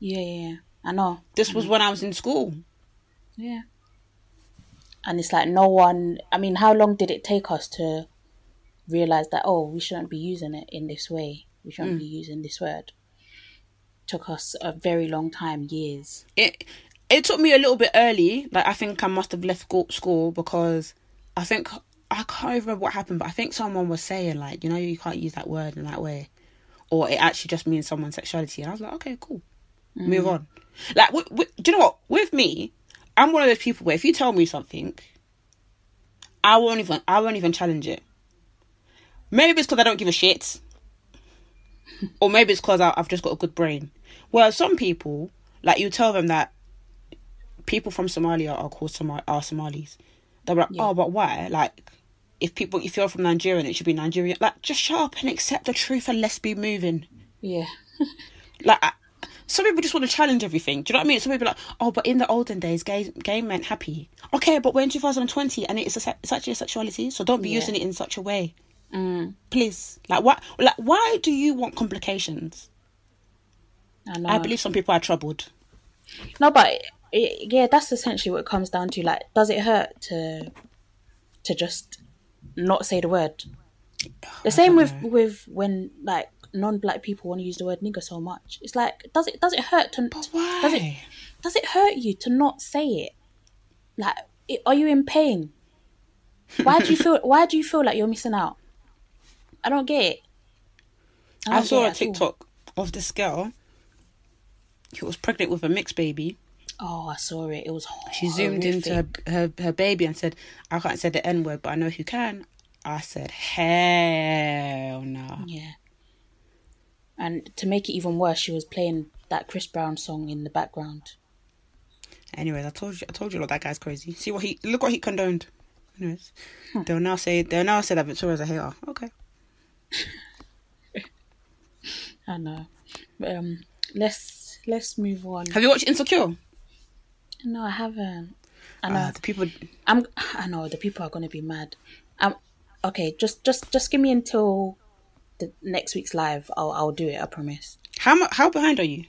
Yeah, yeah, yeah. I know. This was when I was in school. Yeah. And it's like no one. I mean, how long did it take us to realize that? Oh, we shouldn't be using it in this way. We shouldn't mm. be using this word. Took us a very long time, years. It it took me a little bit early. Like I think I must have left school, school because I think I can't even remember what happened. But I think someone was saying like, you know, you can't use that word in that way, or it actually just means someone's sexuality. And I was like, okay, cool, mm. move on. Like, w- w- do you know what? With me, I'm one of those people where if you tell me something, I won't even I won't even challenge it. Maybe it's because I don't give a shit, *laughs* or maybe it's because I've just got a good brain. Well, some people like you tell them that people from Somalia are called Somali are Somalis. They're like, Yeah. oh, but why? Like, if people if you're from Nigeria, it should be Nigerian. Like, just shut up and accept the truth and let's be moving. Yeah. *laughs* Like, I, some people just want to challenge everything. Do you know what I mean? Some people are like, oh, but in the olden days, gay gay meant happy. Okay, but we're in 2020 and it's a, it's actually a sexuality, so don't be Yeah. using it in such a way, Mm, please. Like, why? Like, why do you want complications? I know. I believe some people are troubled. No, but it, yeah, that's essentially what it comes down to. Like, does it hurt to to just not say the word? The same with with when like non-black people want to use the word nigger so much. It's like, does it does it hurt to But why? does it does it hurt you to not say it? Like, it, are you in pain? Why do you feel *laughs* Why do you feel like you're missing out? I don't get it. I, don't saw a all. TikTok of this girl who was pregnant with a mixed baby. Oh, I saw it. It was. She zoomed into her, her her baby and said, "I can't say the N word, but I know who can." I said, "Hell no!" Yeah. And to make it even worse, she was playing that Chris Brown song in the background. Anyways, I told you, I told you, look, that guy's crazy. See what he look what he condoned. Anyways, they'll now say they'll now say that Victoria's a hater. Okay, *laughs* I know. But, um, let's let's move on. have you watched Insecure? No, I haven't. I know. Uh, the people. I'm. I know the people are gonna be mad. Um. Okay, just just just give me until the next week's live. I'll I'll do it. I promise. How how behind are you?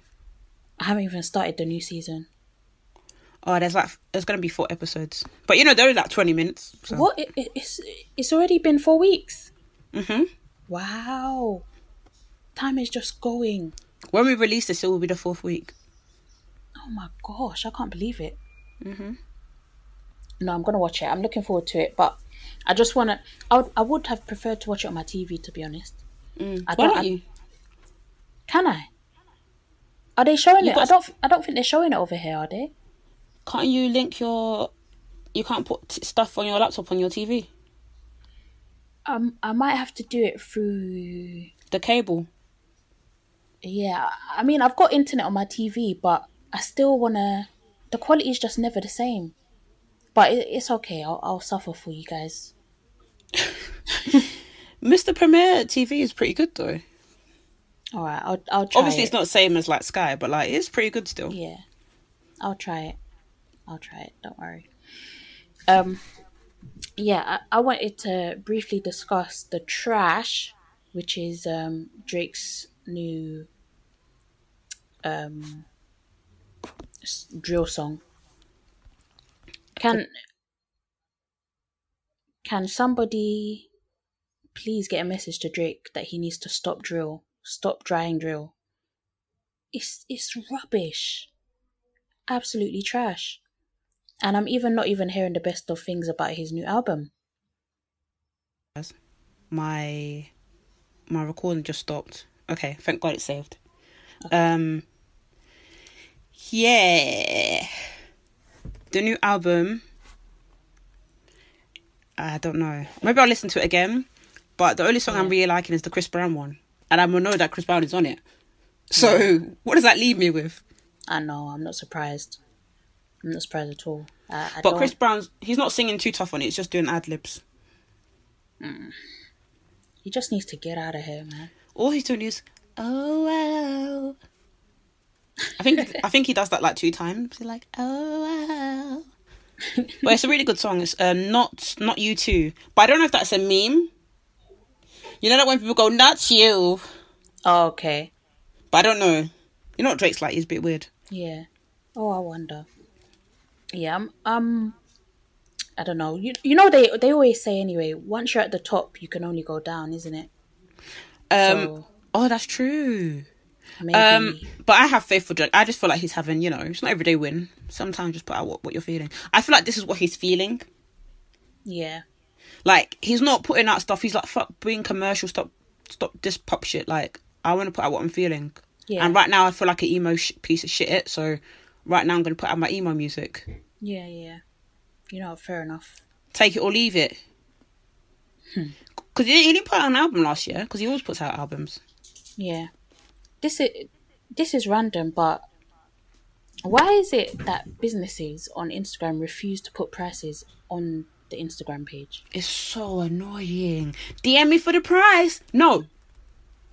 I haven't even started the new season. Oh, there's like there's gonna be four episodes, but you know they're only like twenty minutes. So. What? It, it, it's it's already been four weeks. hmm Wow. Time is just going. When we release this, it will be the fourth week. Oh my gosh, I can't believe it. Mm-hmm. No, I'm gonna watch it. I'm looking forward to it, but I just wanna. I would, I would have preferred to watch it on my TV, to be honest. Mm. I Why don't- don't you? Can I? Are they showing You it? I don't. I don't think they're showing it over here. Are they? Can't you link your? You can't put t- stuff on your laptop on your TV. Um, I might have to do it through. The cable. Yeah, I mean, I've got internet on my TV, but I still wanna. The quality is just never the same. But it, it's okay. I'll, I'll suffer for you guys. *laughs* Mr. Premier TV is pretty good though. All right, I'll I'll try. Obviously, it. it's not the same as like Sky, but like it's pretty good still. Yeah, I'll try it. I'll try it. Don't worry. Um, yeah, I, I wanted to briefly discuss the trash, which is um Drake's new um drill song. Can can somebody please get a message to Drake that he needs to stop drill, stop drying drill. It's it's rubbish, absolutely trash, and I'm even not even hearing the best of things about his new album. My my recording just stopped. Okay, thank God it's saved. Um, yeah, the new album. I don't know. Maybe I'll listen to it again. But the only song I'm really liking is the Chris Brown one, and I'm know that Chris Brown is on it. So *laughs* what does that leave me with? I know, I'm not surprised. I'm not surprised at all. I, I But don't- Chris Brown's he's not singing too tough on it. He's just doing ad libs. he just needs to get out of here, man. All he's doing is oh wow. I think I think he does that like two times. He's like oh wow. but it's a really good song. It's um, not not you too. But I don't know if that's a meme. You know that when people go not you, Oh, okay. but I don't know. You know what Drake's like? He's a bit weird. Yeah. Oh, I wonder. Yeah, I'm, um, I don't know. You you know they they always say anyway. Once you're at the top, you can only go down, isn't it? Um. So Oh, that's true. maybe. Um, but I have faith for Drake. I just feel like he's having, you know, it's not everyday win. Sometimes just put out what, what you're feeling. I feel like this is what he's feeling. yeah. Like he's not putting out stuff. He's like, fuck, being commercial. Stop, stop this pop shit. Like I want to put out what I'm feeling. Yeah. And right now I feel like an emo sh- piece of shit. So right now I'm gonna put out my emo music. Yeah, yeah. You know, fair enough. Take it or leave it. Because he, didn't- he didn't put out an album last year. Because he always puts out albums. Yeah. This is this is random, but why is it that businesses on Instagram refuse to put prices on the Instagram page? It's so annoying. DM me for the price. No.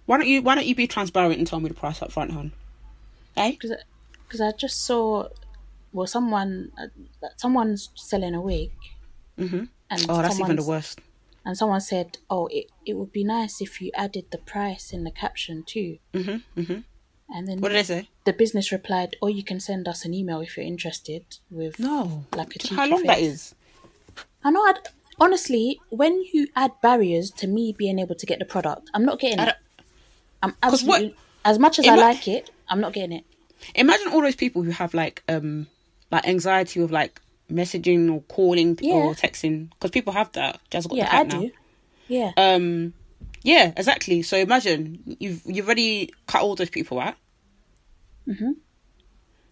Why don't you Why don't you be transparent and tell me the price up front, hon? Eh? Because because I just saw well someone uh, someone's selling a wig Mhm. and Oh, that's even the worst. And someone said oh it, it would be nice if you added the price in the caption too Mhm. Mhm. and then What did they say? the business replied or you can send us an email if you're interested with No. like a how long that face. is? I know I'd, honestly when you add barriers to me being able to get the product I'm not getting it I'm 'Cause what- as much as I like it I'm not getting it Imagine all those people who have like um like anxiety with like messaging or calling Yeah. or texting because people have that. Jas got yeah the I now. do yeah Um, yeah, exactly. So imagine you've you've already cut all those people out. Mhm.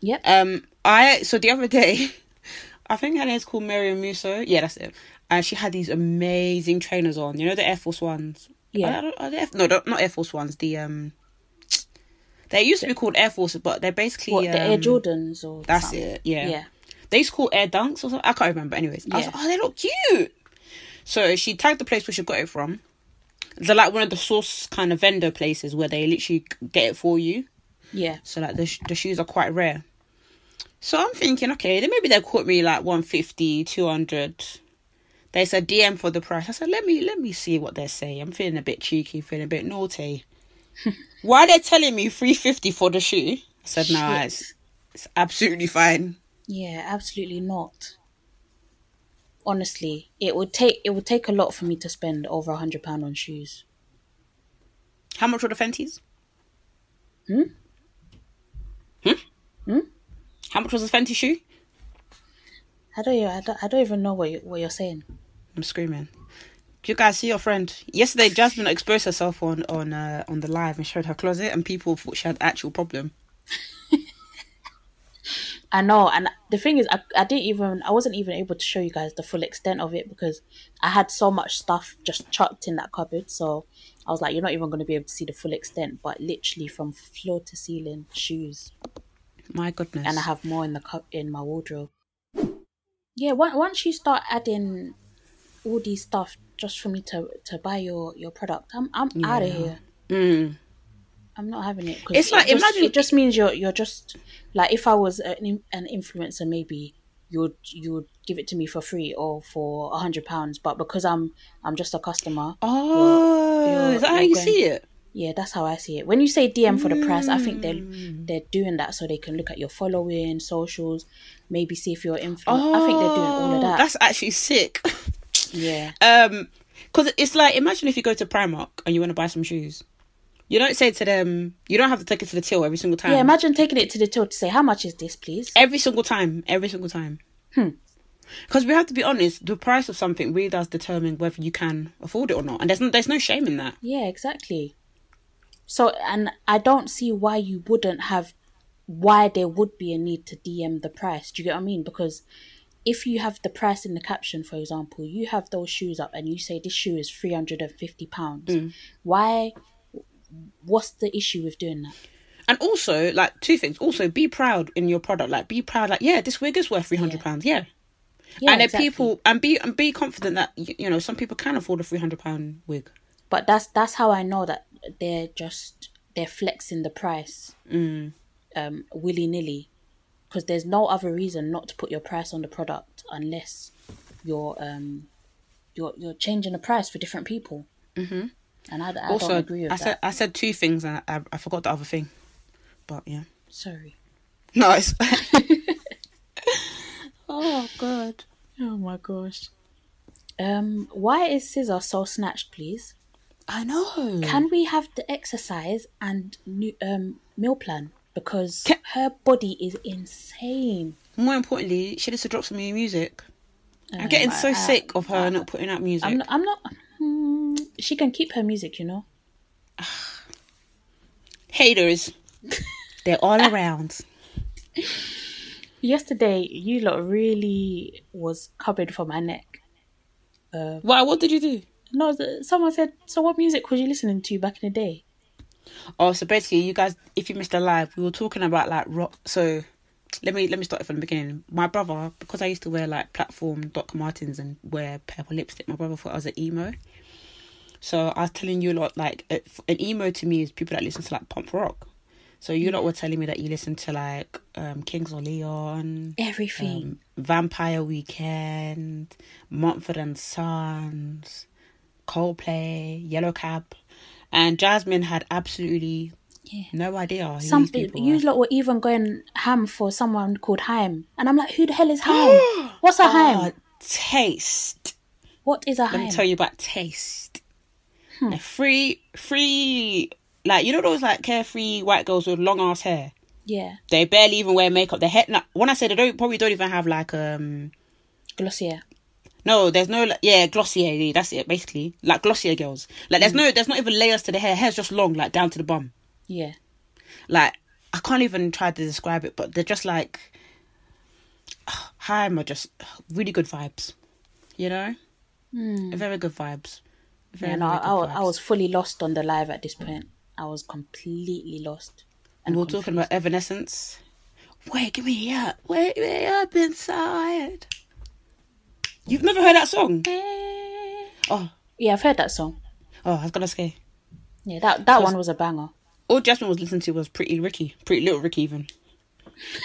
yep Um, I so the other day, *laughs* I think her name's called Miriam Musso. Yeah, that's it. And she had these amazing trainers on. You know the Air Force Ones. Yeah. Are are they no, not Air Force Ones. The um, they used to be called Air Forces, but they're basically what the Air um, Jordans or That's something. it. Yeah. yeah They used to call Air Dunks or something. I can't remember. Anyways, I was like, oh, they look cute. So she tagged the place where she got it from. They're like one of the source kind of vendor places where they literally get it for you. yeah So like the sh- the shoes are quite rare. So I'm thinking, okay, then maybe they quote me like 150, 200. They said DM for the price. I said, let me let me see what they say. I'm feeling a bit cheeky, feeling a bit naughty. *laughs* Why are they telling me 350 for the shoe? I said, nah, it's, it's absolutely fine. Yeah, absolutely not. Honestly, it would take it would take a lot for me to spend over a hundred pound on shoes. How much were the Fenties? Hmm? Hmm? Hmm? How much was the Fenty shoe? I don't, even- I don't, I don't even know what you, what you're saying. I'm screaming. Do you guys see your friend? Yesterday, Jasmine exposed herself on on uh, on the live and showed her closet, and people thought she had actual problem. *laughs* I know, and the thing is, I, I didn't even, I wasn't even able to show you guys the full extent of it because I had so much stuff just chucked in that cupboard. So I was like, you're not even going to be able to see the full extent. But literally from floor to ceiling, shoes, My goodness. and I have more in the cup in my wardrobe. Yeah, on- once you start adding all these stuff just for me to to buy your your product, I'm I'm out of here. Mm. I'm not having it. It's like, it just, imagine- it just means you're you're just like if I was an, an influencer, maybe you would you would give it to me for free or for a hundred pounds. But because I'm I'm just a customer, Oh, you're- is that how you're going- see it? yeah, that's how I see it. When you say DM for the press, I think they're Mm. they're doing that so they can look at your following, socials, maybe see if you're influencer. I think they're doing all of Oh, that. That's actually sick. Yeah, *laughs* Um, because it's like imagine if you go to Primark and you want to buy some shoes. You don't say to them, you don't have to take it to the till every single time. yeah. Imagine taking it to the till to say, "How much is this, please?" every single time, every single time. Hmm. Because we have to be honest, the price of something really does determine whether you can afford it or not, and there's no, there's no shame in that. Yeah, exactly. So, and I don't see why you wouldn't have, why there would be a need to DM the price. Do you get what I mean? Because if you have the price in the caption, for example, you have those shoes up and you say this shoe is three hundred and fifty pounds. Why? What's the issue with doing that? And also, like two things. Also, be proud in your product. Like, be proud. Like, yeah, this wig is worth three hundred pounds. Yeah. Yeah, and exactly. people and be and be confident that you know some people can afford a three hundred pound wig. But that's that's how I know that they're just they're flexing the price Mm. um, willy nilly, because there's no other reason not to put your price on the product unless you're um you're you're changing the price for different people. Mm-hmm. And I, I don't also, agree with I that. said I said two things and I, I forgot the other thing, but yeah. Sorry. No, it's. *laughs* *laughs* oh god. Oh my gosh. Um, why is SZA so snatched, please? I know. Can we have the exercise and new um meal plan because Can- her body is insane. More importantly, she needs to drop some new music. I'm Um, getting so I- sick of her not putting out music. I'm not. I'm not hmm, she can keep her music, you know. *sighs* Haters, they're all around. Yesterday, you lot really was coming for my neck. Uh, Why? What did you do? No, th- someone said. So, what music was you listening to back in the day? Oh, so basically, you guys, if you missed the live, we were talking about like rock. So let me let me start it from the beginning. My brother, because I used to wear like platform Doc Martens and wear purple lipstick, my brother thought I was an emo. So I was telling you a lot like an emo to me is people that listen to like punk rock. So you lot were telling me that you listen to like um Kings of Leon, Everything. um, Vampire Weekend, Mumford and Sons, Coldplay, Yellowcard, and Jasmine had absolutely Yeah. no idea who Some these people you lot were even going ham for someone called Haim, and I'm like, who the hell is Haim? *gasps* What's a Ah, Haim? taste. What is a Haim? Let me tell you about taste. Hmm. They're free, free. Like you know those like carefree white girls with long ass hair. Yeah, They barely even wear makeup. Their hair. Like, when I say they don't, probably don't even have like um. Glossier. No, there's no like, yeah Glossier. That's it basically. Like Glossier girls. Like there's hmm. no, there's not even layers to the hair. Hair's just long, like down to the bum. Yeah, Like I can't even try to describe it, but they're just like. *sighs* Hi, are just really good vibes. You know, hmm. very good vibes. Very, very I, I, I was fully lost on the live at this point. I was completely lost. And we're talking about Evanescence. Wake me up, wake me up inside. You've never heard that song? Eh. Oh, Yeah, I've heard that song. oh, I was gonna say. Yeah, that that one was a banger. All Jasmine was listening to was Pretty Ricky, Pretty Little Ricky, even.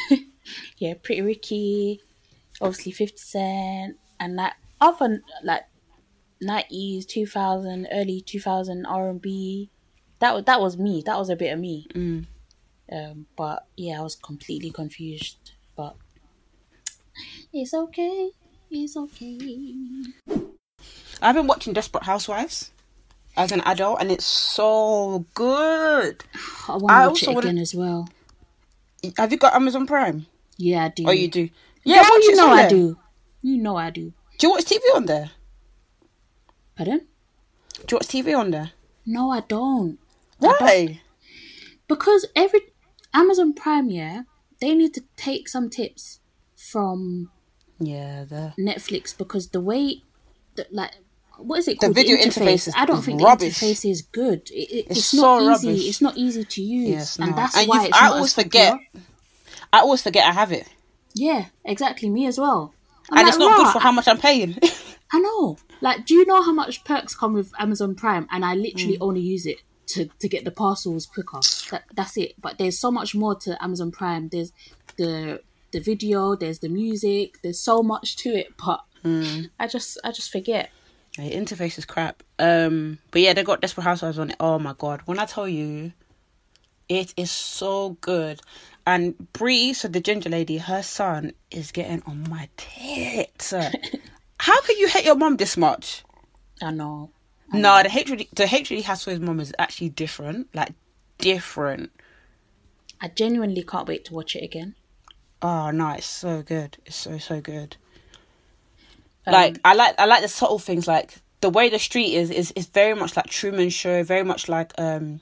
*laughs* Yeah, Pretty Ricky, obviously Fifty Cent, and that other like nineties, two thousand, early two thousand R and B. That that was me. That was a bit of me. Mm. Um, but yeah, I was completely confused. But it's okay. It's okay. I've been watching Desperate Housewives as an adult, and it's so good. I want to watch it also wanna- again as well. Have you got Amazon Prime? Yeah, I do. Oh, you do? Yeah, Yeah, you know I do. You know I do. Do you watch TV on there? Pardon? Do you watch TV on there? No, I don't. Why? because every Amazon Prime, yeah, they need to take some tips from Yeah, the Netflix because the way, the, like, what is it called? The video interface is- I don't think rubbish. the interface is good. It, it- It's it's, so not easy. rubbish. It's not easy to use, Yes, and no. that's And why it's I not always forget. popular. I always forget I have it, Yeah, exactly. Me as well. I'm and like, it's not good for how much I'm paying. *laughs* I know. Like, do you know how much perks come with Amazon Prime? And I literally Mm. only use it to, to get the parcels quicker. That that's it. But there's so much more to Amazon Prime. There's the the video, there's the music, there's so much to it, but I just I just forget. The interface is crap. Um, but yeah, they got Desperate Housewives on it. Oh my god! When I tell you, it is so good. And Bree, so the ginger lady, her son is getting on my tits. *laughs* How can you hate your mom this much? I know. No, the hatred, the hatred he has for his mom is actually different. Like different. I genuinely can't wait to watch it again. Oh no, it's so good. It's so so good. Um, like I like I like the subtle things like the way the street is is is very much like Truman Show, very much like um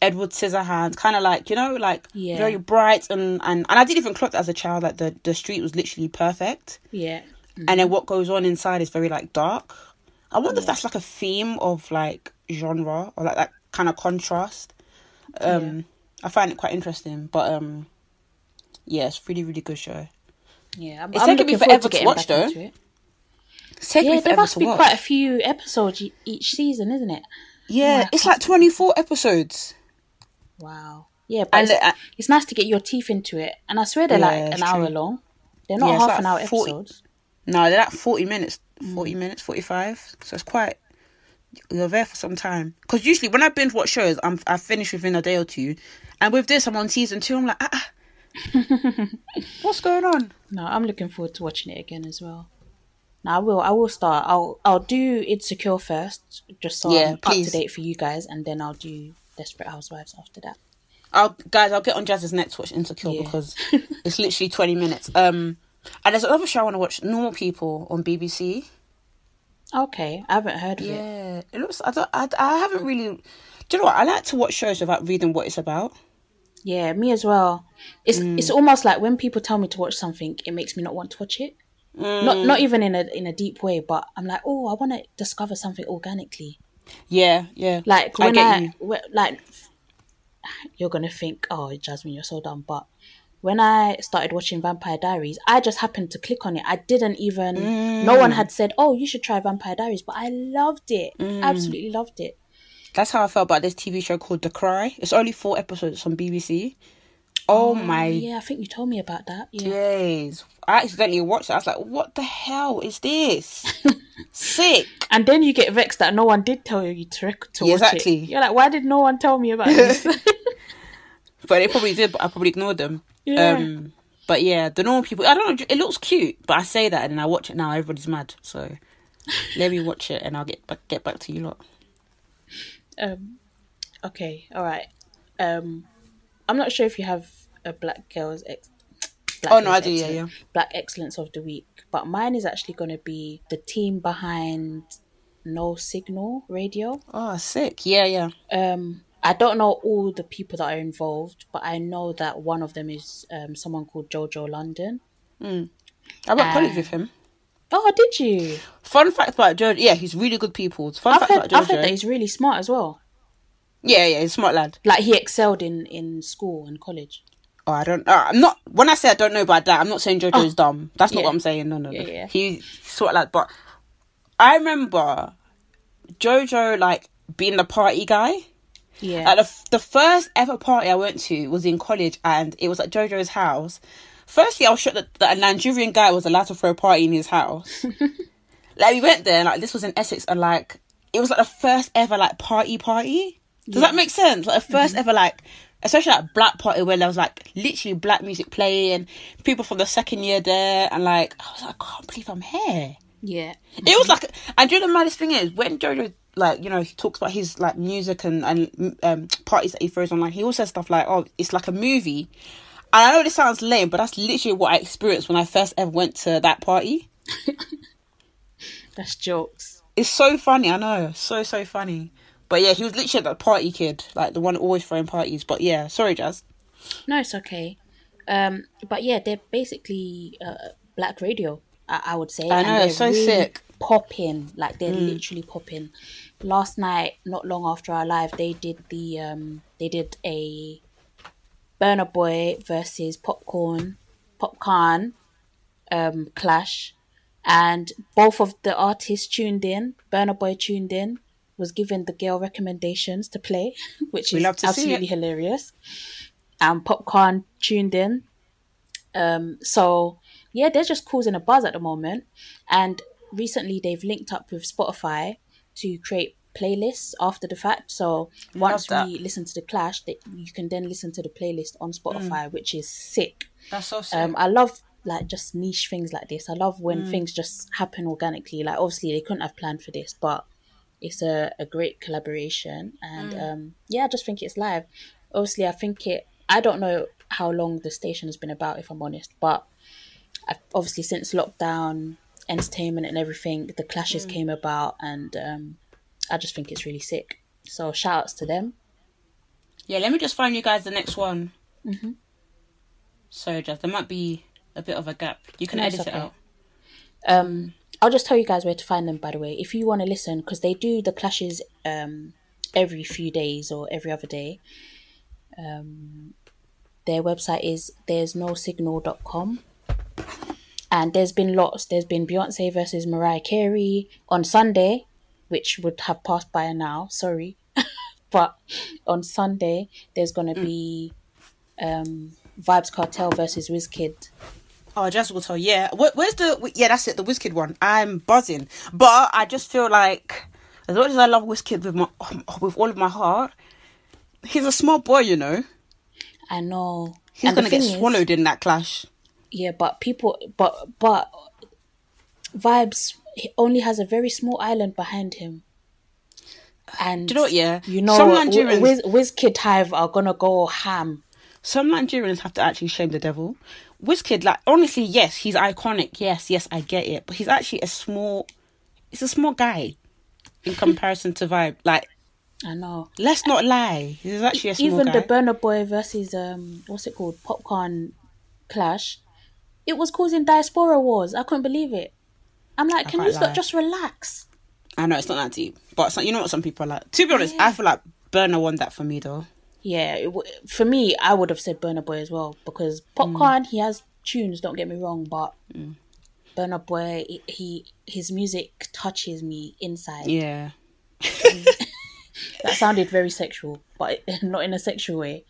Edward Scissorhands, kind of like you know like Yeah. very bright and and and I didn't even clock that as a child that the the street was literally perfect, Yeah. And then what goes on inside is very like dark. I wonder if that's like a theme of like genre or like that kind of contrast. Um, I find it quite interesting, but um, yeah, it's really really good show. Yeah. I'm, It's I'm taken me looking forever to getting watch, though. into it. It's taken Yeah, there must to be watch. quite a few episodes each season, isn't it? Yeah, Oh, it's like 24 episodes. Wow. Yeah, but And it's, uh, it's nice to get your teeth into it. And I swear they're Yeah, like an hour long. They're not Yeah, half like an hour 40 episodes. No, they're like 40 minutes, Mm. 40 minutes, 45. So it's quite, you're there for some time. Because usually when I binge watch shows, I'm, I finish within a day or two. And with this, I'm on season two. I'm like, ah, ah. *laughs* what's going on? No, I'm looking forward to watching it again as well. Now I will. I will start. I'll. I'll do Insecure first, just so Yeah, I'm up to date for you guys, and then I'll do Desperate Housewives after that. I'll, guys, I'll get on Jas's next watch Insecure Yeah. because *laughs* it's literally 20 minutes. Um, And there's another show I want to watch, Normal People on BBC. Okay, I haven't heard of it. Yeah, it looks. I don't. I, I haven't really. Do you know what? I like to watch shows without reading what it's about. Yeah, me as well. It's Mm. it's almost like when people tell me to watch something, it makes me not want to watch it. Mm. Not not even in a in a deep way, but I'm like, oh, I want to discover something organically. Yeah, yeah. Like I when get I, you. wh- like you're gonna think, oh, Jasmine, you're so dumb. But when I started watching Vampire Diaries, I just happened to click on it. I didn't even. No Mm. one had said, oh, you should try Vampire Diaries, but I loved it. Mm. Absolutely loved it. That's how I felt about this TV show called The Cry. It's only four episodes on BBC. Oh, my Yeah, I think you told me about that. Yeah. days! I accidentally watched it. I was like, "What the hell is this? *laughs* Sick." And then you get vexed that no one did tell you to, rec- to Yeah, watch exactly. it. You're like, why did no one tell me about *laughs* this? *laughs* But they probably did, but I probably ignored them. Yeah. Um, but yeah, the normal people. I don't know. It looks cute, but I say that and then I watch it now. Everybody's mad. So *laughs* let me watch it and I'll get back, get back to you lot. um, okay, all right. Um, I'm not sure if you have a Black Girls Ex. Black Oh, no, I do, yeah, Excellence- Black Excellence of the Week, but mine is actually going to be the team behind No Signal Radio. Oh, sick. Yeah, yeah. Um, I don't know all the people that are involved, but I know that one of them is um, someone called Jojo London. I went Uh, college with him. Oh, did you? Fun fact about Jojo. Yeah, he's really good people. Fun I've fact heard, about I've heard that he's really smart as well. Yeah, yeah, he's a smart lad. Like he excelled in in school and college. Oh, I don't. Uh, I'm not. When I say I don't know about that, I'm not saying Jojo is dumb. That's not Yeah. what I'm saying. No, no, no. Yeah, yeah. He's sort of like. But I remember Jojo like being the party guy. Yeah. Like the, f- the first ever party I went to was in college, and it was at Jojo's house. Firstly, I was shocked that, that a Nigerian guy was allowed to throw a party in his house. *laughs* like we went there, and like this was in Essex, and like it was like the first ever like party party. Does that make sense? Like the 1st mm-hmm. ever like, especially like black party where there was like literally black music playing, people from the second year there, and like I was like, I can't believe I'm here. Yeah. It was like, and do you know the maddest thing is when Jojo like you know he talks about his like music and and um parties that he throws on like he also says stuff like oh it's like a movie. And I know this sounds lame, but that's literally what I experienced when I first ever went to that party. *laughs* That's jokes. It's so funny, I know, so so funny. But yeah, he was literally that party kid, like the one always throwing parties. But yeah, sorry, Jas. No, it's okay. Um, but yeah, they're basically uh, black radio. I, I would say. I know, it's so sick. Mm. Popping, like they're literally popping. Last night, not long after our live, they did the um, they did a Burna Boy versus Popcaan, Popcaan, um, clash, and both of the artists tuned in. Burna Boy tuned in was given the girl recommendations to play, *laughs* which We is absolutely hilarious. And Popcaan tuned in. Um, so yeah, they're just causing a buzz at the moment. And recently they've linked up with Spotify to create playlists after the fact. So once we listen to the Clash, that you can then listen to the playlist on Spotify, Mm. which is sick. That's so sick. Um, I love like just niche things like this. I love Mm. when things just happen organically. Like obviously they couldn't have planned for this, but it's a, a great collaboration and Mm. um yeah, I just think it's live. Obviously I think it I don't know how long the station has been about if I'm honest, but obviously since lockdown, entertainment and everything, the clashes Mm. came about and um I just think it's really sick. So shout outs to them. yeah, let me just find you guys the next one. Mhm. Sorry, Jas. There might be a bit of a gap. You can No, edit it out. Um, I'll just tell you guys where to find them, by the way. If you want to listen, because they do the clashes um, every few days or every other day. Um, their website is there's no signal.com. And there's been lots. There's been Beyonce versus Mariah Carey on Sunday, which would have passed by now. Sorry. *laughs* but on Sunday, there's going to be um, Vybz Kartel versus Wizkid. Oh, Jas will tell. Yeah, Where, where's the? Yeah, that's it. The Wizkid one. I'm buzzing, but I just feel like as much as I love Wizkid with my *sighs* with all of my heart, he's a small boy. You know, I know. he's And gonna get is- swallowed in that clash. Yeah, but people, but but Vybz he only has a very small island behind him. And Do you know what, yeah? you know, Some Nigerians- Wiz, Wizkid Hive are gonna go ham. Some Nigerians have to actually shame the devil. Wizkid, like honestly, yes, he's iconic. Yes, yes, I get it, but he's actually a small. He's a small guy in comparison to Vibe. Like, I know. let's not lie. He's actually a small Even guy. the Burna Boy versus um, what's it called, Popcaan Clash, it was causing diaspora wars. I couldn't believe it. I'm like, can can't you not just relax? I know it's not that deep, but some, you know what some people are like. To be honest, I feel like Burna won that for me though. Yeah, it, w- for me, I would have said Burna Boy as well because Popcaan he has tunes. Don't get me wrong, but mm. Burna Boy he, he his music touches me inside. Yeah. *laughs* That sounded very sexual, but *laughs* not in a sexual way.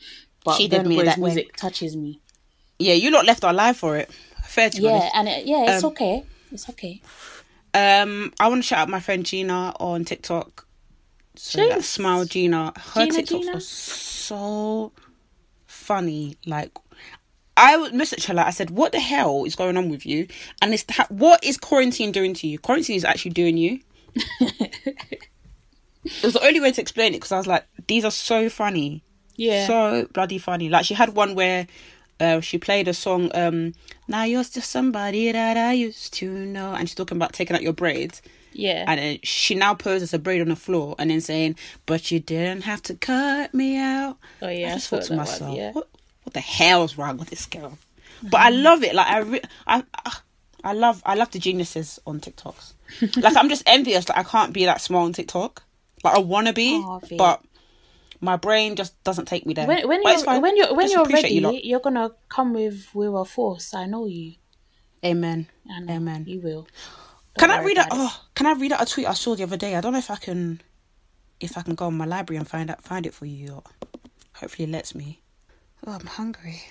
But She Burna Boy's that way. music touches me. Yeah, you lot left our live for it. Fair to Yeah, and it, yeah, it's Um, okay. It's okay. Um, I want to shout out my friend Gina on TikTok. So that smile Gina. Her Gina, TikToks Gina. are so funny. Like I would message her like I said, "What the hell is going on with you?" And it's ha- what is quarantine doing to you? Quarantine is actually doing you. *laughs* it was the only way to explain it because I was like, "These are so funny." Yeah. so bloody funny. Like she had one where uh, she played a song, um, "Now you're just somebody that I used to know," and she's talking about taking out your braids, yeah. and then she now poses a braid on the floor, and then saying, "But you didn't have to cut me out." oh yeah. I just thought to myself, one, yeah. "What, what the hell's wrong with this girl?" But I love it. Like I, re- I, I- I love, I love the geniuses on TikToks. *laughs* like I'm just envious. Like I can't be that small on TikTok. Like I want to be, V. but my brain just doesn't take me there. When, when you're when you're when Just you're ready, you you're gonna come with Will of Force. I know you. Amen. I know Amen. You will. Can Don't I read out? Oh, can I read out a tweet I saw the other day? I don't know if I can, if I can go on my library and find out find it for you. Or hopefully, it lets me. Oh, I'm hungry.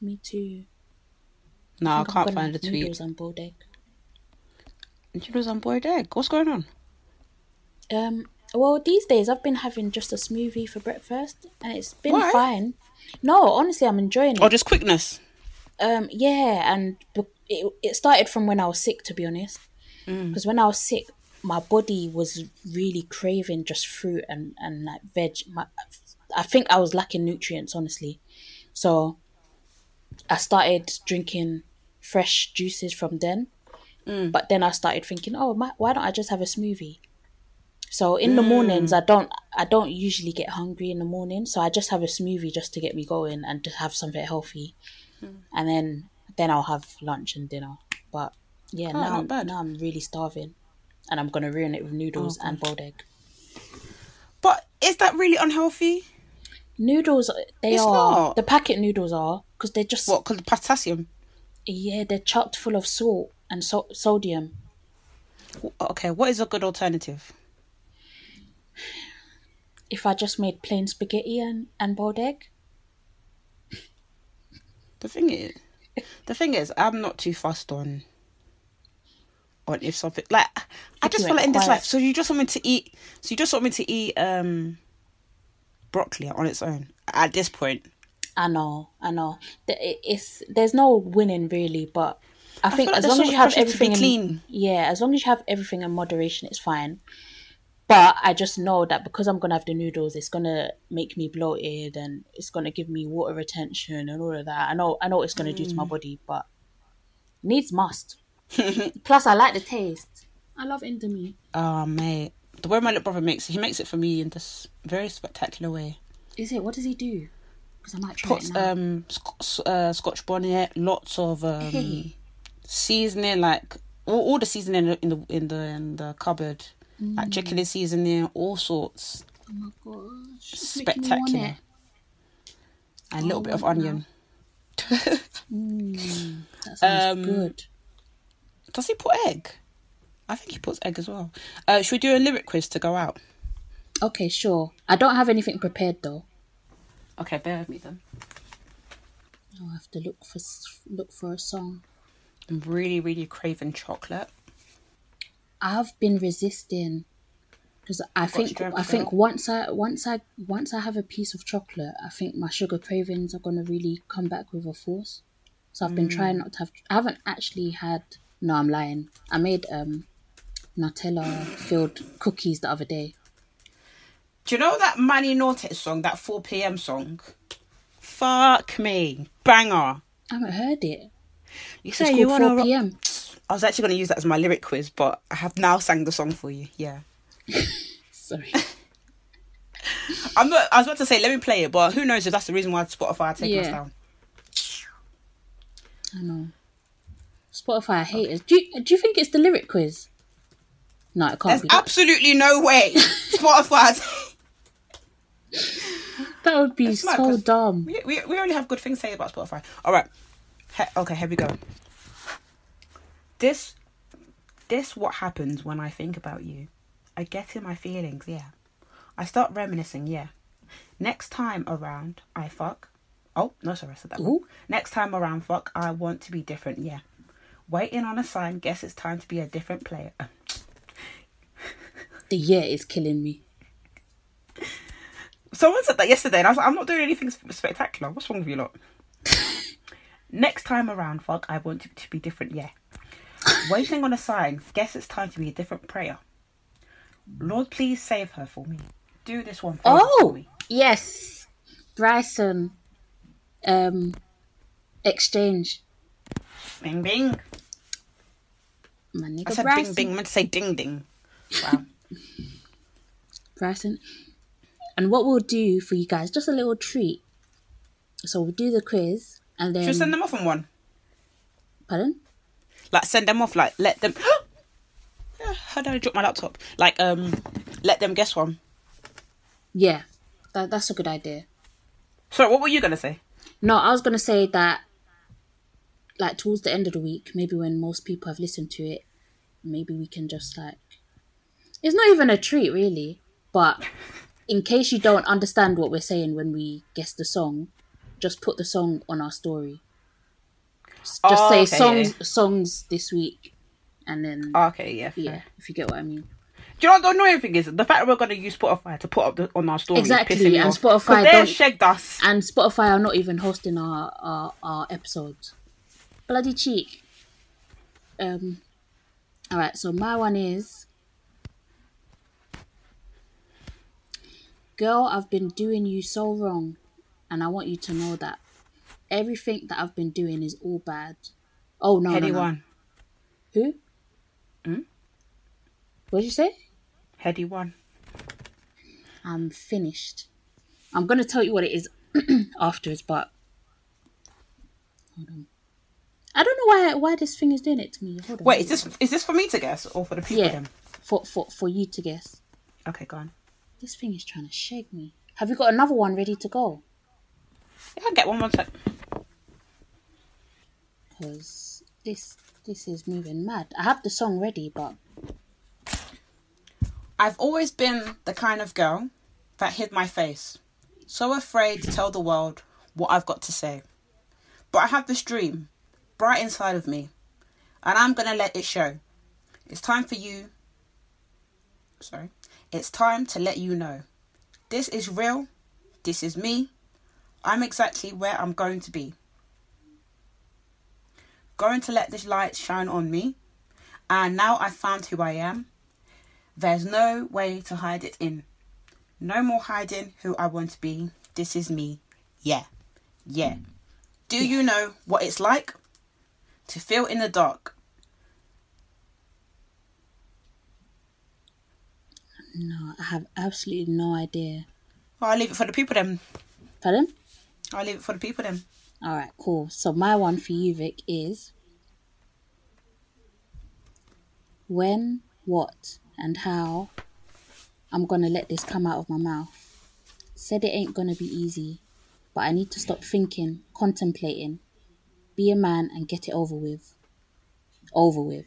Me too. No, I, I'm can't find the tweet. Noodles on boiled egg. Noodles on boiled egg. What's going on? Um. Well, these days I've been having just a smoothie for breakfast, and it's been Why? fine. No, honestly, I'm enjoying it. Or just quickness? Um, yeah, and it, it started from when I was sick, to be honest. Mm. Because when I was sick, my body was really craving just fruit and, and like veg. My, I think I was lacking nutrients, honestly. So I started drinking fresh juices from then. Mm. But then I started thinking, oh, my, why don't I just have a smoothie? So in the mornings, mm. I don't I don't usually get hungry in the morning, so I just have a smoothie just to get me going and to have something healthy, hmm. and then then I'll have lunch and dinner. But yeah, Oh, now bad. now I'm really starving, and I'm gonna ruin it with noodles Oh, and boiled egg. But is that really unhealthy? Noodles, they It's are not. the packet noodles are because they're just What? Because the potassium. yeah they're chocked full of salt and so- sodium. Okay, what is a good alternative? If I just made plain spaghetti and and boiled egg? The thing is, the thing is, I'm not too fussed on on if something like I just feel like in this quiet. life. So you just want me to eat? So you just want me to eat um broccoli on its own at this point? I know, I know. It's there's no winning really, but I, think like as long so as you have everything in, clean. yeah, as long as you have everything in moderation, it's fine. But I just know that because I'm gonna have the noodles, it's gonna make me bloated and it's gonna give me water retention and all of that. I know, I know what it's gonna do to my Mm. body, but needs must. *laughs* Plus, I like the taste. I love Indomie. Oh mate, the way my little brother makes it, he makes it for me in this very spectacular way. Is it? What does he do? Because I might try Puts it now. um sc- uh, Scotch bonnet, lots of um Hey. seasoning, like all, all the seasoning in the in the in the cupboard, Mm. like chicken seasoning, all sorts, oh my gosh, it's me want spectacular, and a little Oh, bit of it onion. *laughs* Mm, that sounds Um, good. Does he put egg? I think he puts egg as well. Uh, should we do a lyric quiz to go out? Okay, sure. I don't have anything prepared though. Okay, bear with me then. I'll have to look for look for a song. I'm really, really craving chocolate. I've been resisting because I think I think once I once I once I have a piece of chocolate, I think my sugar cravings are gonna really come back with a force. So I've been trying not to have. I haven't actually had. No, I'm lying. I made um Nutella filled cookies the other day. Do you know that Manny Norte song, that 4 p.m. song? Fuck me. Banger. I haven't heard it. You say you want 4 to. p.m. I was actually going to use that as my lyric quiz, but I have now sang the song for you. Yeah. *laughs* Sorry. *laughs* I'm not. I was about to say, let me play it, but who knows if that's the reason why Spotify are taking us down. I know. Spotify haters. Do you, do you think it's the lyric quiz? No, it can't There's be. That. absolutely no way *laughs* Spotify. that would be It's mad so 'cause dumb. we, we we only have good things to say about Spotify. All right. He- okay, here we go. This, this what happens when I think about you. I get in my feelings. Yeah. I start reminiscing. Yeah. Next time around, I fuck. Oh no, sorry, I said that. Ooh. Next time around, fuck. I want to be different. Yeah. Waiting on a sign. Guess it's time to be a different player. *laughs* The year is killing me. Someone said that yesterday, and I was like, I'm not doing anything spectacular. What's wrong with you lot? *laughs* Next time around, fuck, I want to, to be different, yeah. Waiting on a sign, guess it's time to be a different prayer. Lord, please save her for me. Do this one Oh yes, Bryson. Um, exchange. Bing, bing. My nigga I said Bryson. bing, bing. I meant to say ding, ding. Wow. *laughs* Bryson. And what we'll do for you guys, just a little treat. So we'll do the quiz and then. Should we send them off on one? Pardon? Like, send them off, like, let them. *gasps* How did I drop my laptop? Like, um, let them guess one. Yeah, that, that's a good idea. Sorry, what were you going to say? No, I was gonna say that, like towards the end of the week, maybe when most people have listened to it, maybe we can just like. It's not even a treat, really, but *laughs* in case you don't understand what we're saying when we guess the song, just put the song on our story. Just Oh, say okay, songs, songs this week, and then Okay, yeah. fair. yeah, if you get what I mean. Do you know what the annoying thing is? The fact that we're going to use Spotify to put up the, on our story Exactly, and off. Spotify they shagged us. And Spotify are not even hosting our our, our episodes. Bloody cheek. Um. All right, so my one is. Girl, I've been doing you so wrong, and I want you to know that everything that I've been doing is all bad. Oh no, no, Headie no. one. Who? Hmm? What did you say? Headie one. I'm finished. I'm gonna tell you what it is *clears throat* afterwards, but hold on. I don't know why why this thing is doing it to me. Hold on. Wait, is this is this for me to guess or for the people yeah then? for for for you to guess? Okay, go on. This thing is trying to shake me. Have you got another one ready to go? Yeah, I'll get one more sec. Because this this is moving mad. I have the song ready, but I've always been the kind of girl that hid my face. So afraid to tell the world what I've got to say. But I have this dream, bright inside of me, and I'm gonna let it show. It's time for you. Sorry. It's time to let you know. This is real. This is me. I'm exactly where I'm going to be. Going to let this light shine on me. And now I've found who I am. There's no way to hide it in. No more hiding who I want to be. This is me. Yeah. Yeah. Do you know what it's like to feel in the dark? No, I have absolutely no idea. Well, I'll leave it for the people then. Pardon? I'll leave it for the people then. All right, cool. So my one for you, Vic, is when, what, and how I'm gonna let this come out of my mouth. Said it ain't gonna be easy, but I need to stop thinking, contemplating, be a man and get it over with. Over with.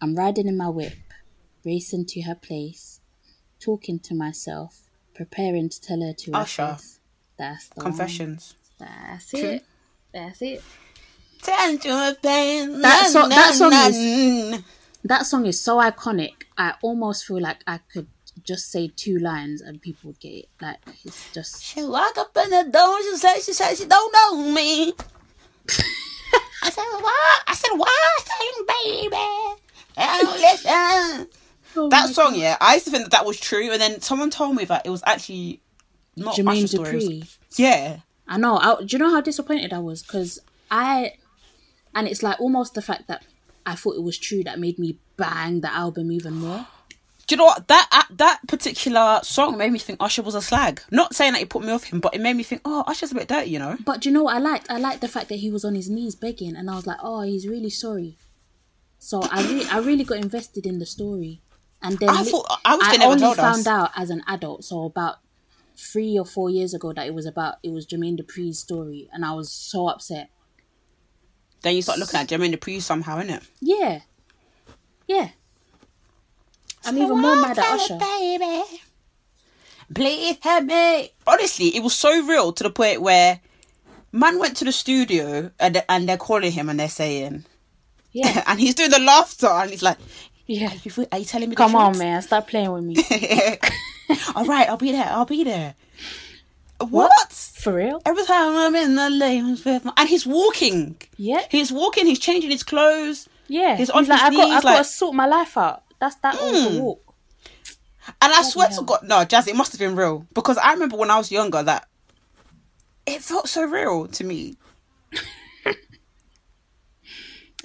I'm riding in my whip, racing to her place, talking to myself, preparing to tell her to her Usher. face. That's the one. Confessions. That's True. it. That's it. Turn to a pain. That so- that song is-. That song is so iconic. I almost feel like I could just say two lines and people would get it. Like it's just She walk up in the door. She said, she said she don't know me. I said, what? I said, what? Saying, baby. I don't listen. Oh that song, yeah, I used to think that that was true, and then someone told me that it was actually not Jermaine Usher story. Was- Dupri. Yeah. I know. I, do you know how disappointed I was? Because I, and it's like almost the fact that I thought it was true that made me bang the album even more. Do you know what? That uh, that particular song made me think Usher was a slag. Not saying that it put me off him, but it made me think, oh, Usher's a bit dirty, you know? But do you know what I liked? I liked the fact that he was on his knees begging, and I was like, oh, he's really sorry. So I really, I really got invested in the story, and then I li- thought- I I only found us. out as an adult, so about three or four years ago, that it was about it was Jermaine Dupri's story, and I was so upset. Then you start looking at Jermaine Dupri somehow, innit? Yeah, yeah. I'm even more mad at Usher. Baby. Please help me. Honestly, it was so real to the point where man went to the studio and and they're calling him and they're saying, Yeah, *laughs* and he's doing the laughter and he's like, yeah. "Are you, are you telling me? the Come on, truth?" man, stop playing with me. *laughs* *laughs* All right, I'll be there. I'll be there. What? For real? Every time I'm in the lane, with my- and he's walking. Yeah, He's walking. He's changing his clothes. yeah. He's He's, on like, his I got, knees, got to sort my life out. That's that Mm. walk. And I swear to. God, no, Jas, it must have been real because I remember when I was younger that it felt so real to me.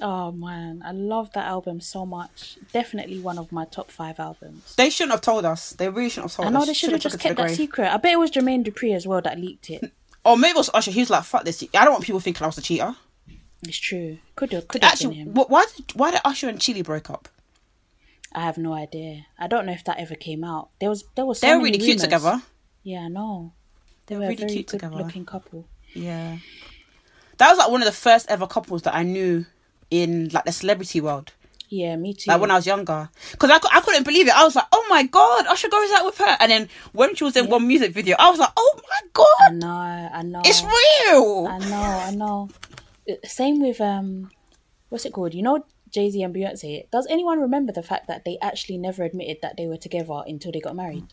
Oh man, I love that album so much. Definitely one of my top five albums. They shouldn't have told us. They really shouldn't have told us. I know us. they should have just it to the kept that grave. secret. I bet it was Jermaine Dupri as well that leaked it. *laughs* Or oh, maybe it was Usher. He was like, "Fuck this." I don't want people thinking I was a cheater. It's true. Could have, could have been Actually, him. why did why did Usher and Chili break up? I have no idea. I don't know if that ever came out. There was, there was. So They were really cute together. Yeah, I know. They were were a really very cute good together. looking couple. Yeah, that was like one of the first ever couples that I knew in like the celebrity world. Yeah, me too. Like when I was younger, because I, I couldn't believe it. I was like, "Oh my god, Usher goes out with her!" And then when she was in one music video, I was like, "Oh my god!" I know, I know. it's real!" I know, I know. Uh, Same with um, what's it called? You know, Jay Z and Beyonce. Does anyone remember the fact that they actually never admitted that they were together until they got married?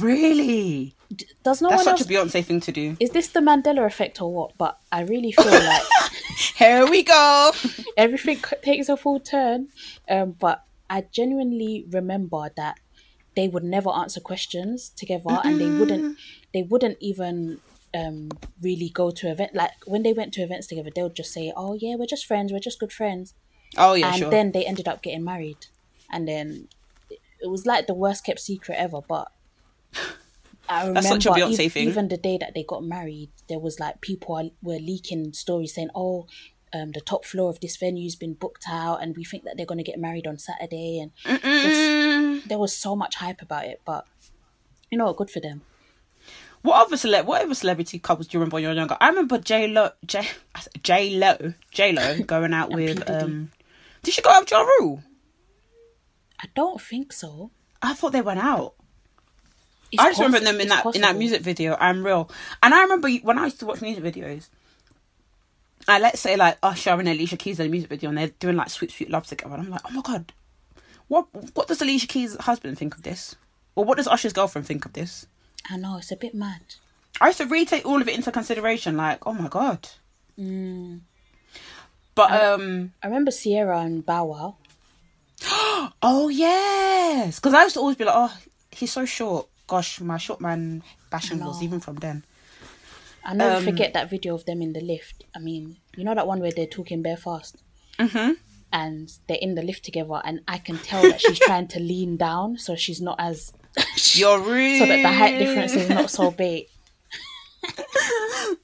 Really? Does no That's one such else? a Beyonce thing to do. Is this the Mandela effect or what? But I really feel *laughs* like Here we go. *laughs* everything takes a full turn. Um, but I genuinely remember that they would never answer questions together, and they wouldn't. They wouldn't even um really go to event like when they went to events together. They would just say, "Oh yeah, we're just friends. We're just good friends." Oh yeah, and sure. then they ended up getting married, and then it was like the worst kept secret ever. But *laughs* I remember That's such a Beyonce ev- thing. even the day that they got married, there was like people are, were leaking stories saying, "Oh, um, the top floor of this venue's been booked out, and we think that they're going to get married on Saturday." And there was so much hype about it, but you know, what, good for them. What other cele- what other celebrity couples do you remember when you were younger? I remember J Lo, J J Lo, J Lo going out with. Um Did she go out with Ja Rule? I don't think so. I thought they went out. I just remember them in it's that in that music video. I'm real, and I remember when I used to watch music videos. I let's say like Usher and Alicia Keys in a music video, and they're doing like sweet sweet love together. And I'm like, oh my god, what what does Alicia Keys' husband think of this, or what does Usher's girlfriend think of this? I know it's a bit mad. I used to really take all of it into consideration. Like, oh my god. Mm. But um, I remember Ciara and Bow Wow. *gasps* oh yes, because I used to always be like, oh, he's so short. Gosh, my short man bashing was even from then. I never Um, forget that video of them in the lift. I mean, you know that one where they're talking bare fast Mm-hmm. and they're in the lift together, and I can tell that she's trying to lean down so she's not as *laughs* You're rude. so that the height difference is not so big. *laughs*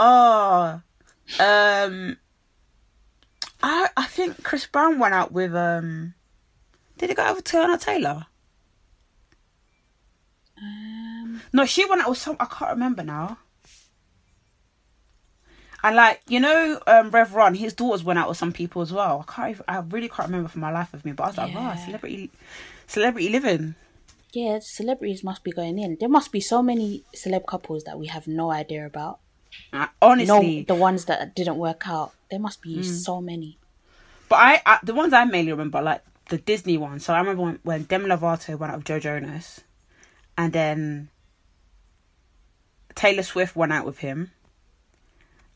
Oh, um, I I think Chris Brown went out with um. Did he go out with Teyana Taylor? Um, No, she went out with some. I can't remember now. And like you know, um, Rev Run, his daughters went out with some people as well. I can't. Even, I really can't remember for my life of me. But I was like, wow, Yeah. celebrity, celebrity living. yeah, celebrities must be going in. There must be so many celeb couples that we have no idea about. Uh, No, honestly, the ones that didn't work out. There must be Mm. so many. But I, I the ones I mainly remember like the Disney ones. So I remember when, when Demi Lovato went out with Joe Jonas, and then Taylor Swift went out with him,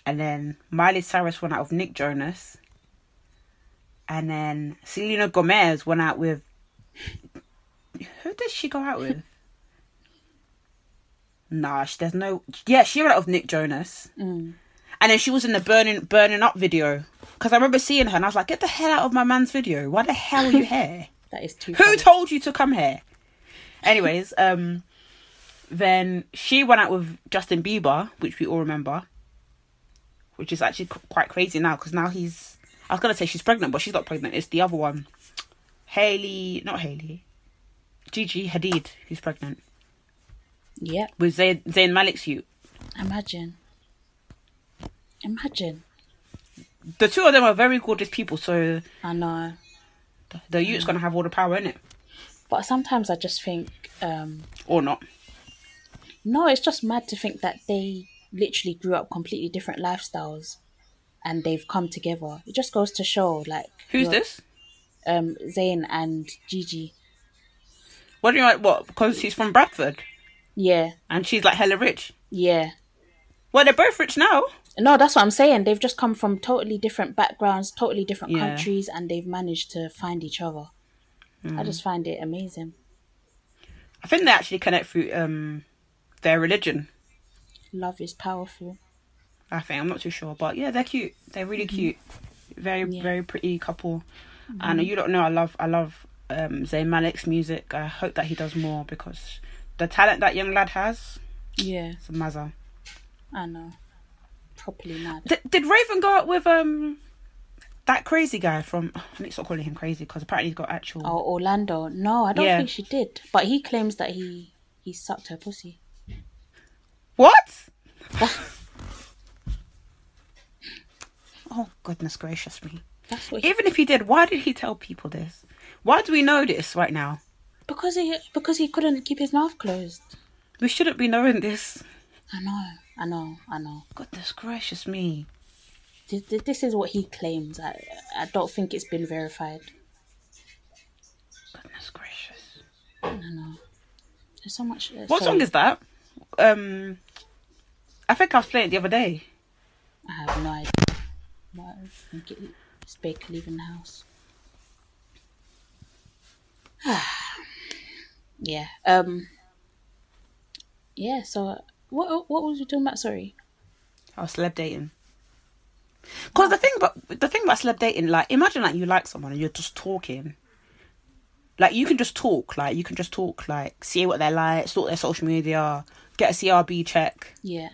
and then Miley Cyrus went out with Nick Jonas, and then Selena Gomez went out with. Who did she go out with? Nah, she, there's no. Yeah, she went out with Nick Jonas. Mm. And then she was in the burning burning up video. Because I remember seeing her and I was like, get the hell out of my man's video. Why the hell are you here? *laughs* That is too. Who funny. told you to come here? Anyways, um then she went out with Justin Bieber, which we all remember. Which is actually qu- quite crazy now because now he's I was gonna say she's pregnant, but she's not pregnant. It's the other one. Haley not Haley. Gigi Hadid, who's pregnant. Yeah, With Zayn, Zayn Malik's you. imagine. Imagine. The two of them are very gorgeous people, so I know. the youth's gonna have all the power in it. But sometimes I just think, um, Or not. no, it's just mad to think that they literally grew up completely different lifestyles and they've come together. It just goes to show, like, Who's this? Um, Zayn and Gigi. What do you like? What? Because he's from Bradford Yeah, and she's like hella rich. yeah. Well, they're both rich now. No, that's what I'm saying. They've just come from totally different backgrounds, totally different Yeah. countries, and they've managed to find each other. Mm. I just find it amazing. I think they actually connect through um their religion. Love is powerful. I think I'm not too sure, but yeah, they're cute. They're really cute. Very Yeah. very pretty couple. And you don't know, I love I love um Zayn Malik's music. I hope that he does more because the talent that young lad has, Yeah, it's a mazza. I know. Properly mad. D- did Raven go out with um that crazy guy from? To stop calling him crazy because apparently he's got actual. Oh, Orlando. No, I don't Yeah. think she did. But he claims that he he sucked her pussy. What? *laughs* oh goodness gracious me! That's what he, Even if he did, why did he tell people this? Why do we know this right now? because he because he couldn't keep his mouth closed. We shouldn't be knowing this. I know, I know, I know. Goodness gracious me! This, is what he claims. I I don't think it's been verified. Goodness gracious! I know. There's so much. uh, What sorry, song is that? Um, I think I was playing it the other day. I have no idea. But I think it- it's Baker leaving the house. *sighs* yeah. Um. Yeah. So uh, what what was we talking about? Sorry. I was celeb dating. Cause the thing about the thing about celeb dating, like imagine like you like someone and you're just talking. Like you can just talk, like you can just talk, like see what they're like, sort their social media, get a CRB check. Yeah.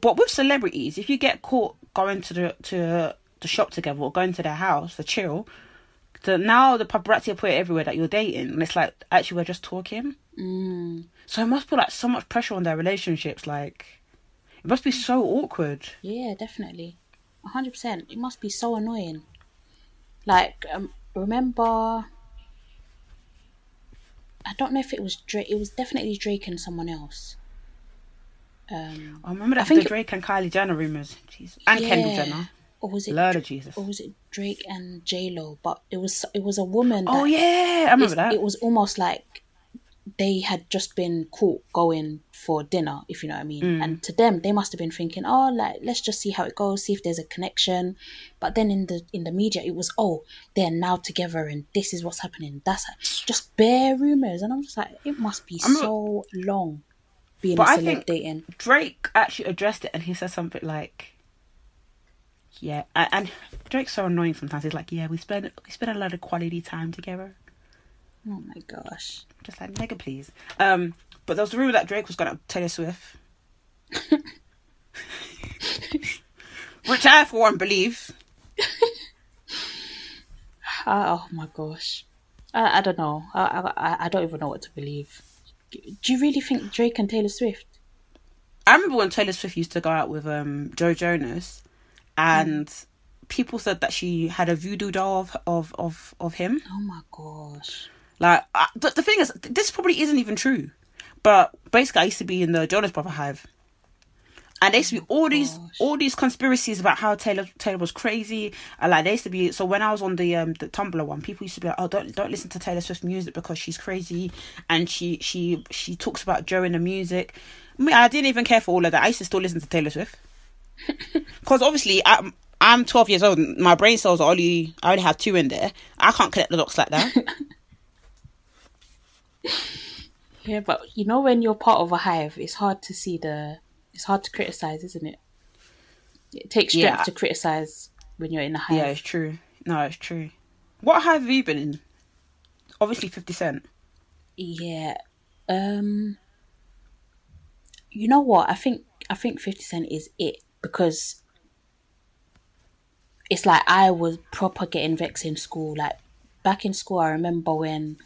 But with celebrities, if you get caught going to the to the shop together or going to their house for chill, the now the paparazzi are putting everywhere that you're dating, and it's like actually we're just talking. Mm. So it must put like so much pressure on their relationships. Like it must be so awkward. Yeah. Definitely. A hundred percent. It must be so annoying. Like um, remember. I don't know if it was Drake. It was definitely Drake and someone else. Um, I remember that think the it- Drake and Kylie Jenner rumors. Jesus. And Kendall. Jenner. Or was it? Lord of Jesus. Or was it Drake and J Lo? But it was it was a woman. Oh yeah, I remember that. It was almost like they had just been caught going for dinner, if you know what I mean. Mm. And to them, they must have been thinking, "Oh, like let's just see how it goes, see if there's a connection." But then in the in the media, it was, "Oh, they're now together, and this is what's happening." That's just bare rumors, and I'm just like, it must be remember- so long being But a I celeb think- dating. Drake actually addressed it and he said something like, "Yeah," and, and Drake's so annoying sometimes. He's like, "Yeah, we spend we spend a lot of quality time together." Oh my gosh. Just like nigga, please. Um, but there was a rumor that Drake was gonna Taylor Swift, *laughs* which I for one believe. *laughs* Oh my gosh. I, I don't know. I, I I don't even know what to believe. Do you really think Drake and Taylor Swift? I remember when Taylor Swift used to go out with um Joe Jonas, and people said that she had a voodoo doll of of of, of him. Oh my gosh. Like I, the, the thing is, this probably isn't even true. But basically, I used to be in the Jonas Brother hive, and there used to be all these gosh. all these conspiracies about how Taylor Taylor was crazy. And like there used to be so when I was on the um the Tumblr one, people used to be like, oh don't don't listen to Taylor Swift music because she's crazy, and she she she talks about Joe in the music. I mean, I didn't even care for all of that. I used to still listen to Taylor Swift *laughs* because obviously I'm I'm 12 years old. and My brain cells are only I only have two in there. I can't connect the dots like that. *laughs* Yeah, but you know when you're part of a hive, it's hard to see the. It's hard to criticize, isn't it? It takes strength Yeah. to criticize when you're in a hive. Yeah, it's true. No, it's true. What hive have you been in? Obviously, Fifty Cent. Yeah. Um You know what? I think I think 50 Cent is it because it's like I was proper getting vexed in school. Like back in school I remember when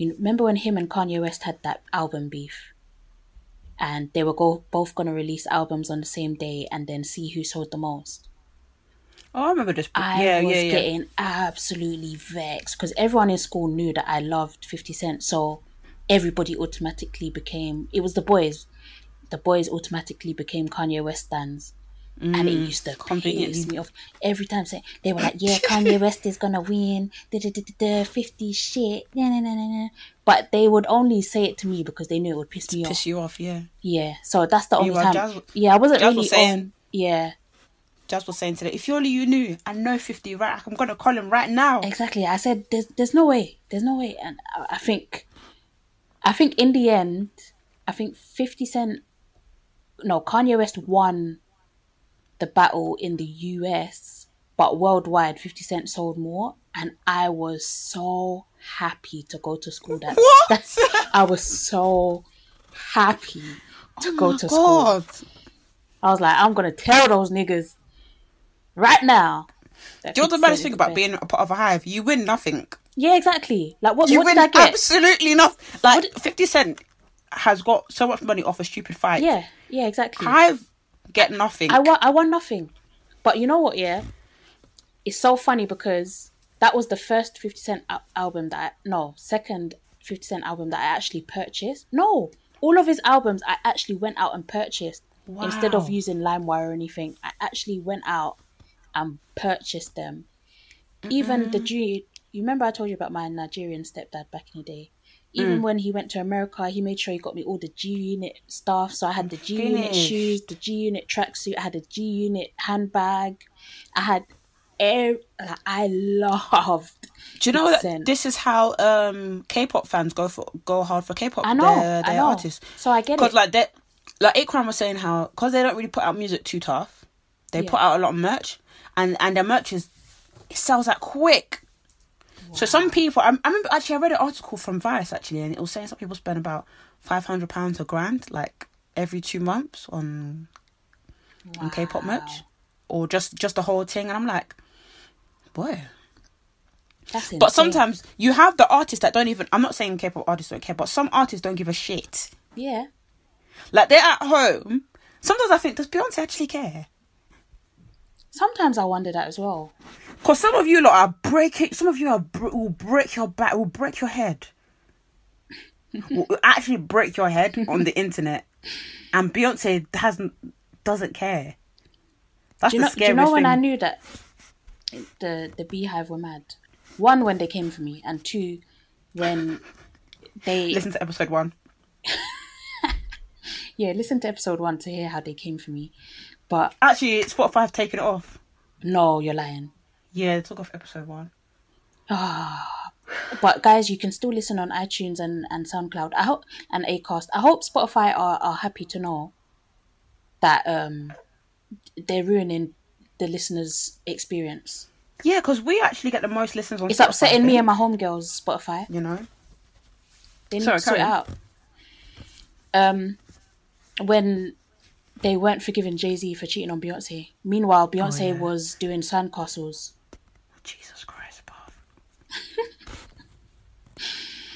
you remember when him and Kanye West had that album beef? And they were go, both gonna release albums on the same day and then see who sold the most. Oh, I remember this. I yeah, was yeah, yeah. getting absolutely vexed because everyone in school knew that I loved 50 Cent. So everybody automatically became, it was the boys. The boys automatically became Kanye West stands. And it used to Mm, conveniently. piss me off every time. They were like, *laughs* "Yeah, Kanye West is gonna win." Da da da da. Fifty shit. Nah, nah, nah, nah, nah. But they would only say it to me because they knew it would piss me off. Piss you off, yeah. Yeah. So that's the only time. Jas- yeah, I wasn't Jas really was saying- on. Yeah. Jas was saying today, if you only you knew, I know 50, right? I'm to call him right now. Exactly. I said there's there's no way. There's no way. And I, I think I think in the end, I think 50 Cent no, Kanye West won the battle in the US, but worldwide 50 Cent sold more and I was so happy to go to school that What? I was so happy to oh go Oh my to school. I was like, I'm gonna tell those niggas right now. Do you know the baddest thing about best. being a part of a hive? You win nothing. Yeah, exactly. Like what, You what win did I get? absolutely nothing. Like, 50 Cent has got so much money off a stupid fight. Yeah, yeah, exactly. Hive get nothing. I won, I won nothing. But you know what? Yeah, it's so funny because that was the first Fifty Cent album that I, no second Fifty Cent album that I actually purchased. No, all of his albums I actually went out and purchased instead of Wow. using LimeWire or anything. I actually went out and purchased them. Even the. You remember I told you about my Nigerian stepdad back in the day. Even when he went to America, he made sure he got me all the G Unit stuff. So I had the G Unit shoes, the G Unit tracksuit. I had a G Unit handbag. I had air. Like, I loved. Do you know that 50%. this is how um K-pop fans go for go hard for K-pop? I know. their, I their know. artists. So I get it. Because like that, like Akram was saying how because they don't really put out music too tough, they Yeah. put out a lot of merch, and and their merch is it sells like quick. So some people, I, I remember actually I read an article from Vice actually, and it was saying some people spend about five hundred pounds a grand like every two months on on K-pop merch, or just just the whole thing, and I'm like, boy. That's But insane. sometimes you have the artists that don't even. I'm not saying K-pop artists don't care, but some artists don't give a shit. yeah, Like they're at home. Sometimes I think, does Beyonce actually care? Sometimes I wonder that as well. Because some of you lot are breaking. Some of you are br- will break your back, will break your head. *laughs* will actually break your head on the internet, and Beyonce hasn't doesn't care. That's Do you the know? Do you know when thing. I knew that the the BeyHive were mad? One, when they came for me, and two, when they *laughs* Listen to episode one. *laughs* yeah listen to episode one to hear how they came for me. But Actually, it's Spotify have taken it off. no, you're lying. Yeah, they took off episode one. Ah, But guys, you can still listen on iTunes and, and SoundCloud. I hope and Acast. I hope Spotify are, are happy to know that um they're ruining the listeners' experience. Yeah, because we actually get the most listens on. It's Spotify, upsetting me and my homegirls Spotify. You know. They need Sorry, to sort it carry on. out. Um, when they weren't forgiving Jay Z for cheating on Beyonce. Meanwhile, oh, Beyonce Oh, yeah. was doing sandcastles. Jesus Christ, Bob.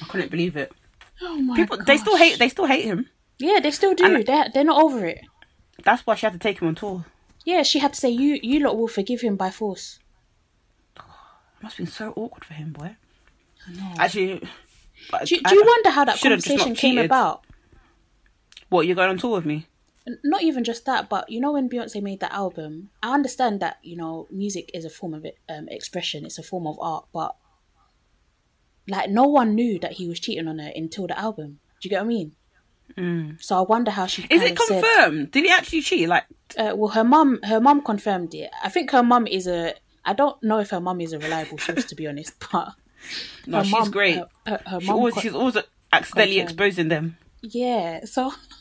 I couldn't believe it. *laughs* Oh my People, they still hate. They still hate him. Yeah, they still do. And- They're they're not over it. That's why she had to take him on tour. Yeah, she had to say you you lot will forgive him by force. It *sighs* must have been so awkward for him, boy. I know. Actually, do, I- do you wonder how that should've just not conversation came about? What you're going on tour with me? Not even just that, but you know when Beyonce made that album, I understand that you know music is a form of um, expression, it's a form of art, but like no one knew that he was cheating on her until the album. Do you get what I mean? Mm. So I wonder how she. Is it of said- confirmed? Did he actually cheat? Like, uh, well, her mum, her mum confirmed it. I think her mum is a. I don't know if her mum is a reliable source, to be honest. *laughs* But no, she's mum- great. Her, her, her she mum always, con- she's always accidentally confirmed. exposing them. yeah. So, *laughs*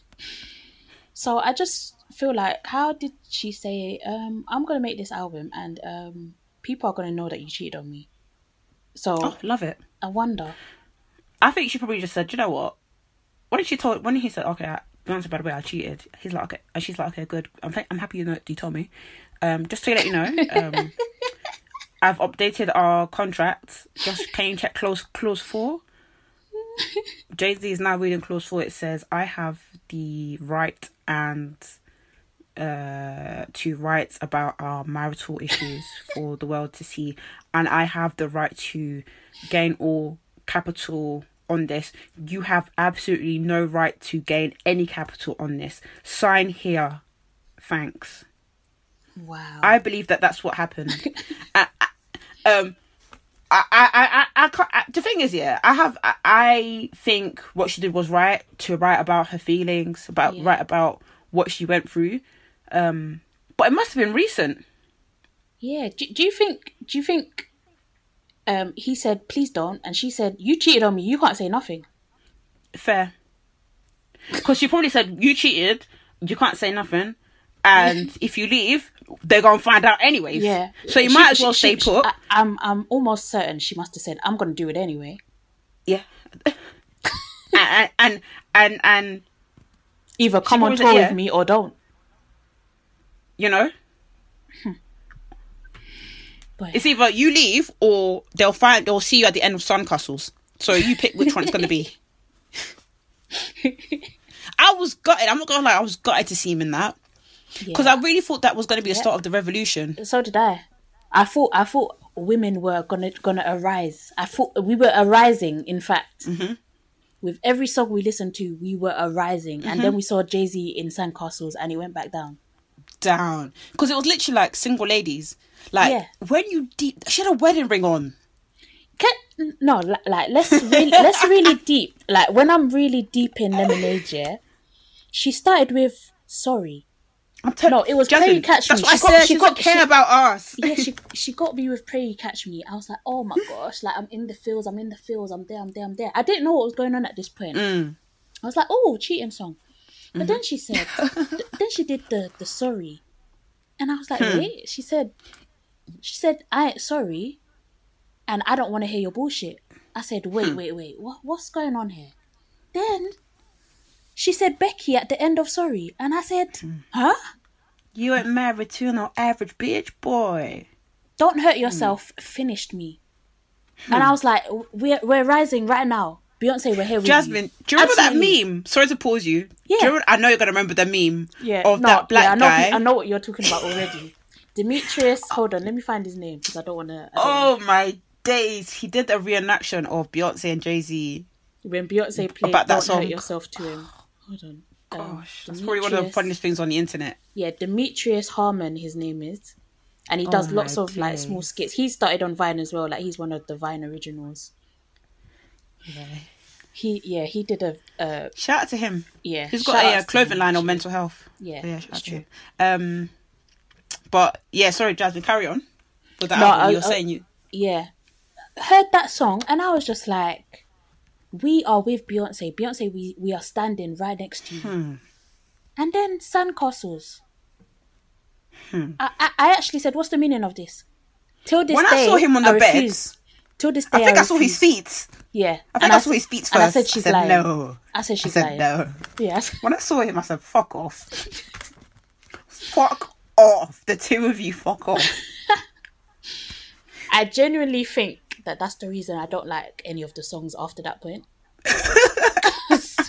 so I just feel like, how did she say, um, "I'm gonna make this album, and um, people are gonna know that you cheated on me." So Oh, love it. I wonder. I think she probably just said, you know what? When did she told, when he said, okay, I, Beyonce, by the way, I cheated. He's like, okay, and she's like, okay, good. I'm, th- I'm happy you know you told me. Um, just to let you know, um, *laughs* I've updated our contract. Just can you check clause clause four? *laughs* Jay Z is now reading clause four. It says, I have the right and uh to write about our marital issues *laughs* for the world to see. And i have the right to gain all capital on this. You have absolutely no right to gain any capital on this. Sign here. Thanks. Wow. i believe that that's what happened. I, *laughs* I- um I, I, I, I can't, I, the thing is, yeah, I have, I, I think what she did was right to write about her feelings, about Yeah. write about what she went through, um, but it must have been recent. yeah. Do, do you think? Do you think? Um, he said, "Please don't," and she said, "You cheated on me. You can't say nothing." Fair, because she probably said you cheated, you can't say nothing, and *laughs* if you leave, they're gonna find out anyways. Yeah. so you She- might as well she- stay she- put. I, I'm I'm almost certain she must have said, "I'm going to do it anyway." yeah, *laughs* and and and and Either come on tour said, with me or don't. you know. Hmm. But It's either you leave or they'll find they'll see you at the end of Sandcastles. So you pick which one it's gonna be. *laughs* I was gutted. I'm not gonna lie. I was gutted to see him in that because yeah. I really thought that was gonna be the start of the revolution. so did I. I thought I thought women were gonna gonna arise. I thought we were arising. In fact, Mm-hmm. with every song we listened to, we were arising, and Mm-hmm. then we saw Jay Z in Sandcastles, and it went back down. Down because it was literally like single ladies. Like Yeah. when you deep, she had a wedding ring on. Can no li- like let's really let's really *laughs* deep like when I'm really deep in Lemonade, yeah. She started with sorry. I'm telling. No, it was Jasmine, Pray You Catch That's Me. what I She got- said. she She got- care she- about us. Yeah, she *laughs* she got me with Pray You Catch Me. I was like, oh my gosh, like I'm in the fields, I'm in the fields, I'm there, I'm there, I'm there. I didn't know what was going on at this point. Mm. I was like, oh, cheating song. But then she said, Mm-hmm. *laughs* th- then she did the the sorry, and I was like, Hmm. wait. She said, she said, I ain't sorry, and I don't want to hear your bullshit. I said, wait, Hmm. wait, wait. What what's going on here? Then she said Becky at the end of sorry, and I said, huh? You ain't married to no average bitch boy. Don't hurt Hmm. yourself. Finished me, and I was like, we're we're rising right now. Beyonce, we're here with Jasmine, you. do you remember Absolutely. that meme? Sorry to pause you. Yeah. Do you remember, I know you're gonna remember the meme Yeah, of no, that black yeah, I know, guy. I know what you're talking about already. *laughs* Demetrius, hold on, let me find his name because I don't want to. Oh my days! He did a reenaction of Beyonce and Jay Z when Beyonce played About that "Don't song. Hurt Yourself" to him. Hold on. Um, Gosh, that's probably one of the funniest things on the internet. Yeah, Demetrius Harmon, his name is, and he does Oh lots my of like small skits. He started on Vine as well. Like he's one of the Vine originals. Yeah. He yeah he did a uh Shout out to him. yeah. he's got a, outs uh clothing line on mental health. Yeah, yeah, shout that's out to true. him. Um, but yeah, sorry, Jasmine, carry on. With the No, album, I- you were I- saying you. Yeah, heard that song and I was just like, we are with Beyonce. Beyonce, we we are standing right next to you. Hmm. And then sandcastles. I, I I actually said, what's the meaning of this? Till this When I saw him on the bed. Till this day, I think I, saw his feet. Yeah, I think And I, saw his feet first. And I said she's said lying. no. I said I she's said lying. no. Yes. When I saw him, I said, "Fuck off, *laughs* fuck off." The two of you, fuck off. *laughs* I genuinely think that that's the reason I don't like any of the songs after that point. *laughs* *laughs*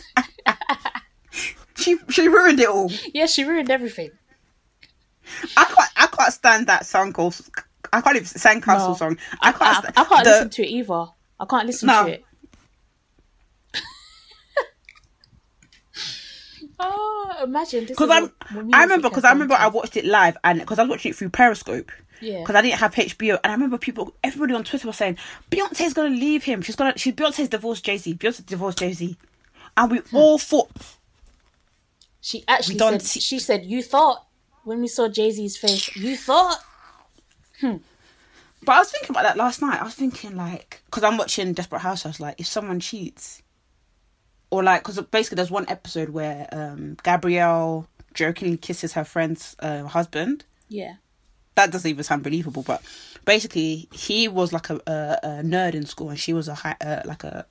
She she ruined it all. Yeah, she ruined everything. I can't I can't stand that song called. I can't even Sandcastle No. song. I can't. I, sta- I can't the- listen to it either. I can't listen No. to it. *laughs* oh, imagine. Because I'm, I remember because I remember I watched it live and because I was watching it through Periscope. Yeah. Because I didn't have HBO, and I remember people, everybody on Twitter was saying Beyonce's gonna leave him. She's gonna, she Beyonce's divorced Jay Z. Beyonce divorced Jay Z, and we Hmm. all thought She actually said, see- she said, you thought, when we saw Jay-Z's face, you thought. Hmm. But I was thinking about that last night. I was thinking like, because I'm watching Desperate Housewives, like if someone cheats, or like, because basically there's one episode where um Gabrielle jokingly kisses her friend's uh, husband. Yeah. That doesn't even sound believable, but basically he was like a, a, a nerd in school, and she was a high, uh, like a,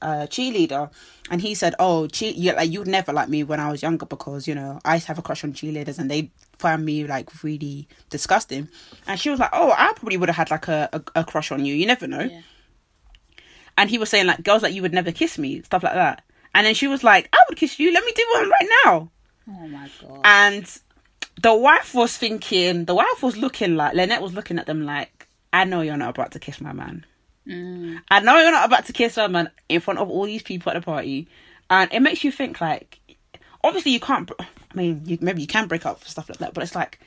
a cheerleader, and he said, "Oh, cheer, you like you'd never like me when I was younger because you know I used to have a crush on cheerleaders, and they found me like really disgusting." And she was like, "Oh, I probably would have had like a, a, a crush on you. You never know." Yeah. And he was saying like girls like you would never kiss me, stuff like that. And then she was like, "I would kiss you. Let me do one right now." Oh my god. And the wife was thinking, the wife was looking like Lynette was looking at them like, "I know you're not about to kiss my man." Mm. I know you're not about to kiss my man in front of all these people at the party, and it makes you think like, obviously you can't. I mean, you, maybe you can break up for stuff like that, but it's like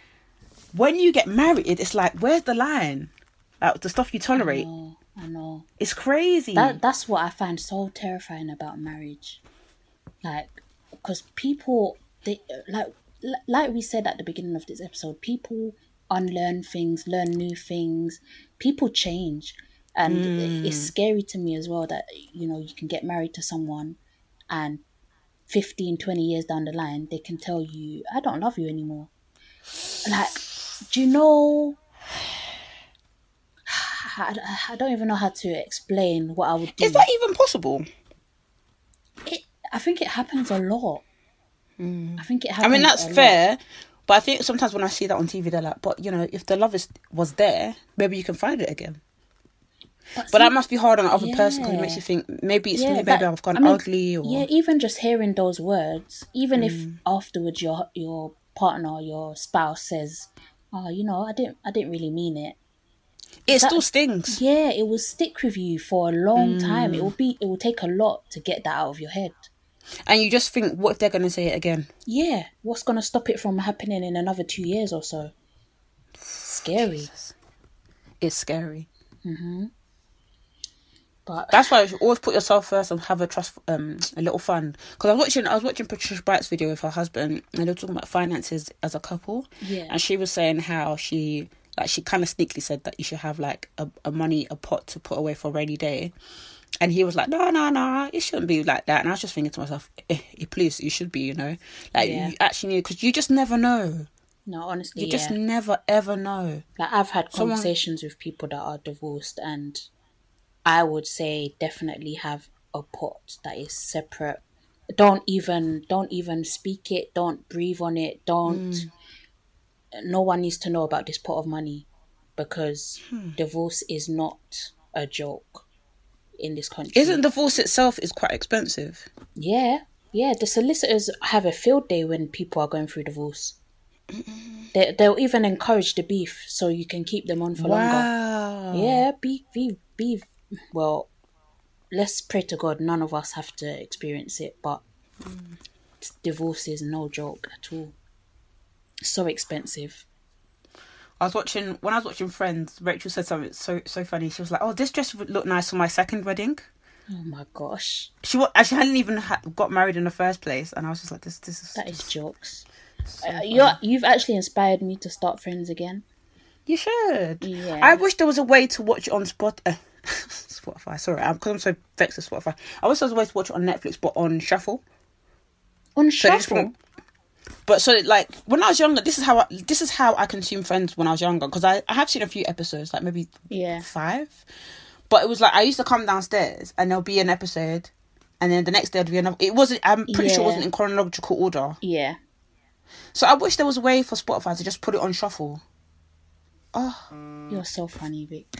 when you get married, it's like where's the line? Like the stuff you tolerate, Oh, I know. it's crazy. That that's what I find so terrifying about marriage, like because people they like li- like we said at the beginning of this episode, people unlearn things, learn new things. People change, and it's hmm. scary to me as well that you know you can get married to someone, and 15, 20 years down the line they can tell you, "I don't love you anymore." Like, do you know? *sighs* I, I don't even know how to explain what I would do. Is that even possible? It, I think it happens a lot. I think it I mean, that's fair, but I think sometimes when I see that on TV, they're like, "But you know, if the love is was there, maybe you can find it again." But see- that must be hard on the other person because it makes you think maybe it's Yeah, me, maybe that- I've gone I mean, ugly or Yeah, even just hearing those words, even if Mm. afterwards your your partner, your spouse says, "Oh, you know, I didn't, I didn't really mean it." it that- still stings. Yeah, it will stick with you for a long time. Mm. It will be, it will take a lot to get that out of your head. And you just think, what if they're gonna say it again? Yeah, what's gonna stop it from happening in another two years or so? Scary, It's scary. but That's why you should always put yourself first and have a trust, um, a little fun. Because I was watching, I was watching Patricia Bright's video with her husband, and they were talking about finances as a couple. Yeah. And she was saying how she, like, she kind of sneakily said that you should have like a, a money, a pot to put away for a rainy day. And he was like, no, no, no, it shouldn't be like that. And I was just thinking to myself, eh, please, you should be, you know, like Yeah. you actually need because you just never know. no, honestly, You yeah. just never ever know. Like I've had Someone- conversations with people that are divorced, and I would say definitely have a pot that is separate. Don't even don't even speak it. Don't breathe on it. Don't. Mm. No one needs to know about this pot of money because Hmm. divorce is not a joke in this country. Isn't divorce itself is quite expensive? Yeah, yeah. The solicitors have a field day when people are going through divorce. They they'll even encourage the beef so you can keep them on for longer. Yeah, beef, beef, beef. Well, let's pray to God none of us have to experience it. But mm. divorce is no joke at all. So expensive. I was watching when I was watching Friends. Rachel said something so so funny. She was like, "Oh, this dress would look nice for my second wedding." Oh my gosh! She she hadn't even ha- got married in the first place, and I was just like, "This this is that is jokes." So uh, you you've actually inspired me to start Friends again. You should. Yeah. I wish there was a way to watch it on Spot. Uh, *laughs* Spotify. Sorry, because I'm, I'm, so vexed with Spotify. I wish there was a way to watch it on Netflix, but on Shuffle. On Shuffle. But so like when I was younger, this is how I, this is how I consume Friends when I was younger because I, I have seen a few episodes, like maybe yeah five. But it was like I used to come downstairs and there'll be an episode, and then the next day there'd be another. It wasn't. I'm pretty yeah. sure it wasn't in chronological order. Yeah. So I wish there was a way for Spotify to just put it on shuffle. Oh, you're so funny, Vic. *laughs*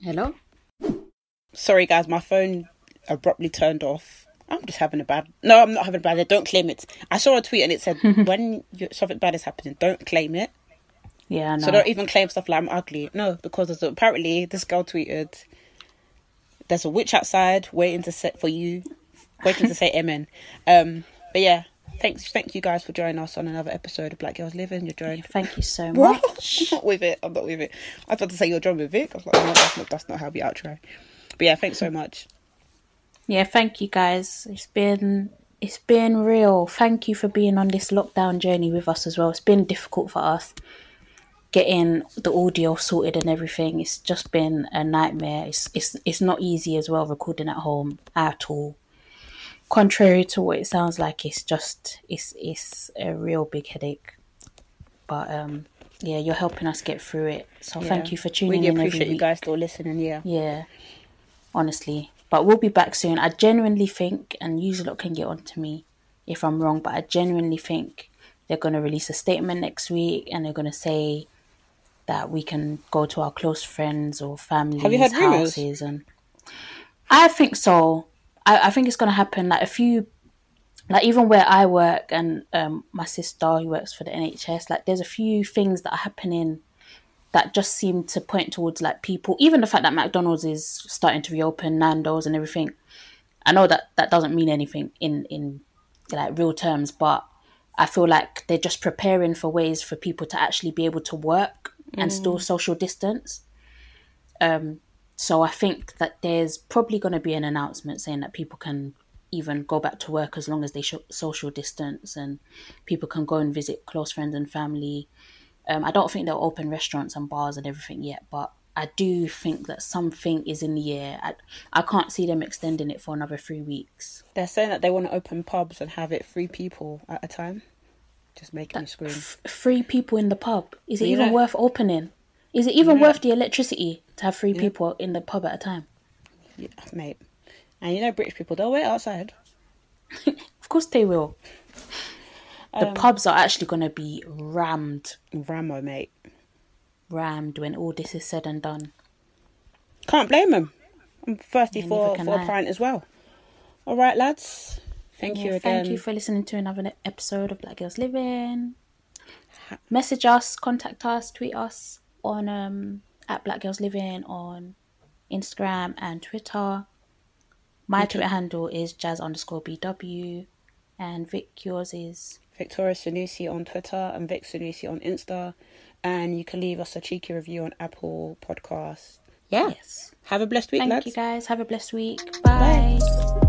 Hello. Sorry, guys, my phone abruptly turned off. I'm just having a bad. No, I'm not having a bad day. Don't claim it. I saw a tweet and it said *laughs* when you, something bad is happening, don't claim it. Yeah. So don't even claim stuff like I'm ugly. No, because apparently this girl tweeted, "There's a witch outside waiting to set for you, waiting to say *laughs* amen." Um, but yeah, thanks, thank you guys for joining us on another episode of Black Gals Livin. You're joining. Thank you so *laughs* much. I'm not with it. I'm not with it. I was about to say you're joined with Vic. I was like, no, that's not. That's not how we outro. But yeah, thanks so much. Yeah, thank you guys. It's been it's been real. Thank you for being on this lockdown journey with us as well. It's been difficult for us getting the audio sorted and everything. It's just been a nightmare. It's it's it's not easy as well recording at home at all. Contrary to what it sounds like, it's just it's it's a real big headache. But um yeah, you're helping us get through it. So yeah. thank you for tuning really in. Really appreciate you guys still listening. Yeah. Yeah. Honestly, but we'll be back soon. I genuinely think, and usually can get on to me if I'm wrong, but I genuinely think they're going to release a statement next week and they're going to say that we can go to our close friends or families' Have you heard houses. Rumors? And I think so. I, I think it's going to happen. Like a few, like even where I work and um, my sister who works for the NHS, like there's a few things that are happening that just seem to point towards like people. Even the fact that McDonald's is starting to reopen, Nando's and everything. I know that that doesn't mean anything in in like real terms, but I feel like they're just preparing for ways for people to actually be able to work and still mm. social distance. Um, so I think that there's probably going to be an announcement saying that people can even go back to work as long as they social distance and people can go and visit close friends and family. Um, I don't think they'll open restaurants and bars and everything yet, but I do think that something is in the air. I, I can't see them extending it for another three weeks. They're saying that they want to open pubs and have it three people at a time. Just making me scream. F- three people in the pub. Is it even know, worth opening? Is it even worth the electricity to have three people in the pub at a time? Yeah, mate. And you know, British people, they'll wait outside. *laughs* of course they will. The um, pubs are actually going to be rammed. Ramo, mate. Rammed when all this is said and done. Can't blame them. I'm thirsty yeah, for, for a pint as well. All right, lads. Thank yeah, you again. Thank you for listening to another episode of Black Gals Livin. Message us, contact us, tweet us on um at Black Gals Livin on Instagram and Twitter. My okay. Twitter handle is jas underscore BW and Vic, yours is Victoria Sanusi on Twitter and Vic Sanusi on Insta. And you can leave us a cheeky review on Apple Podcasts. Yeah. Yes. Have a blessed week, Thank lads. you guys. Have a blessed week. Bye. Bye.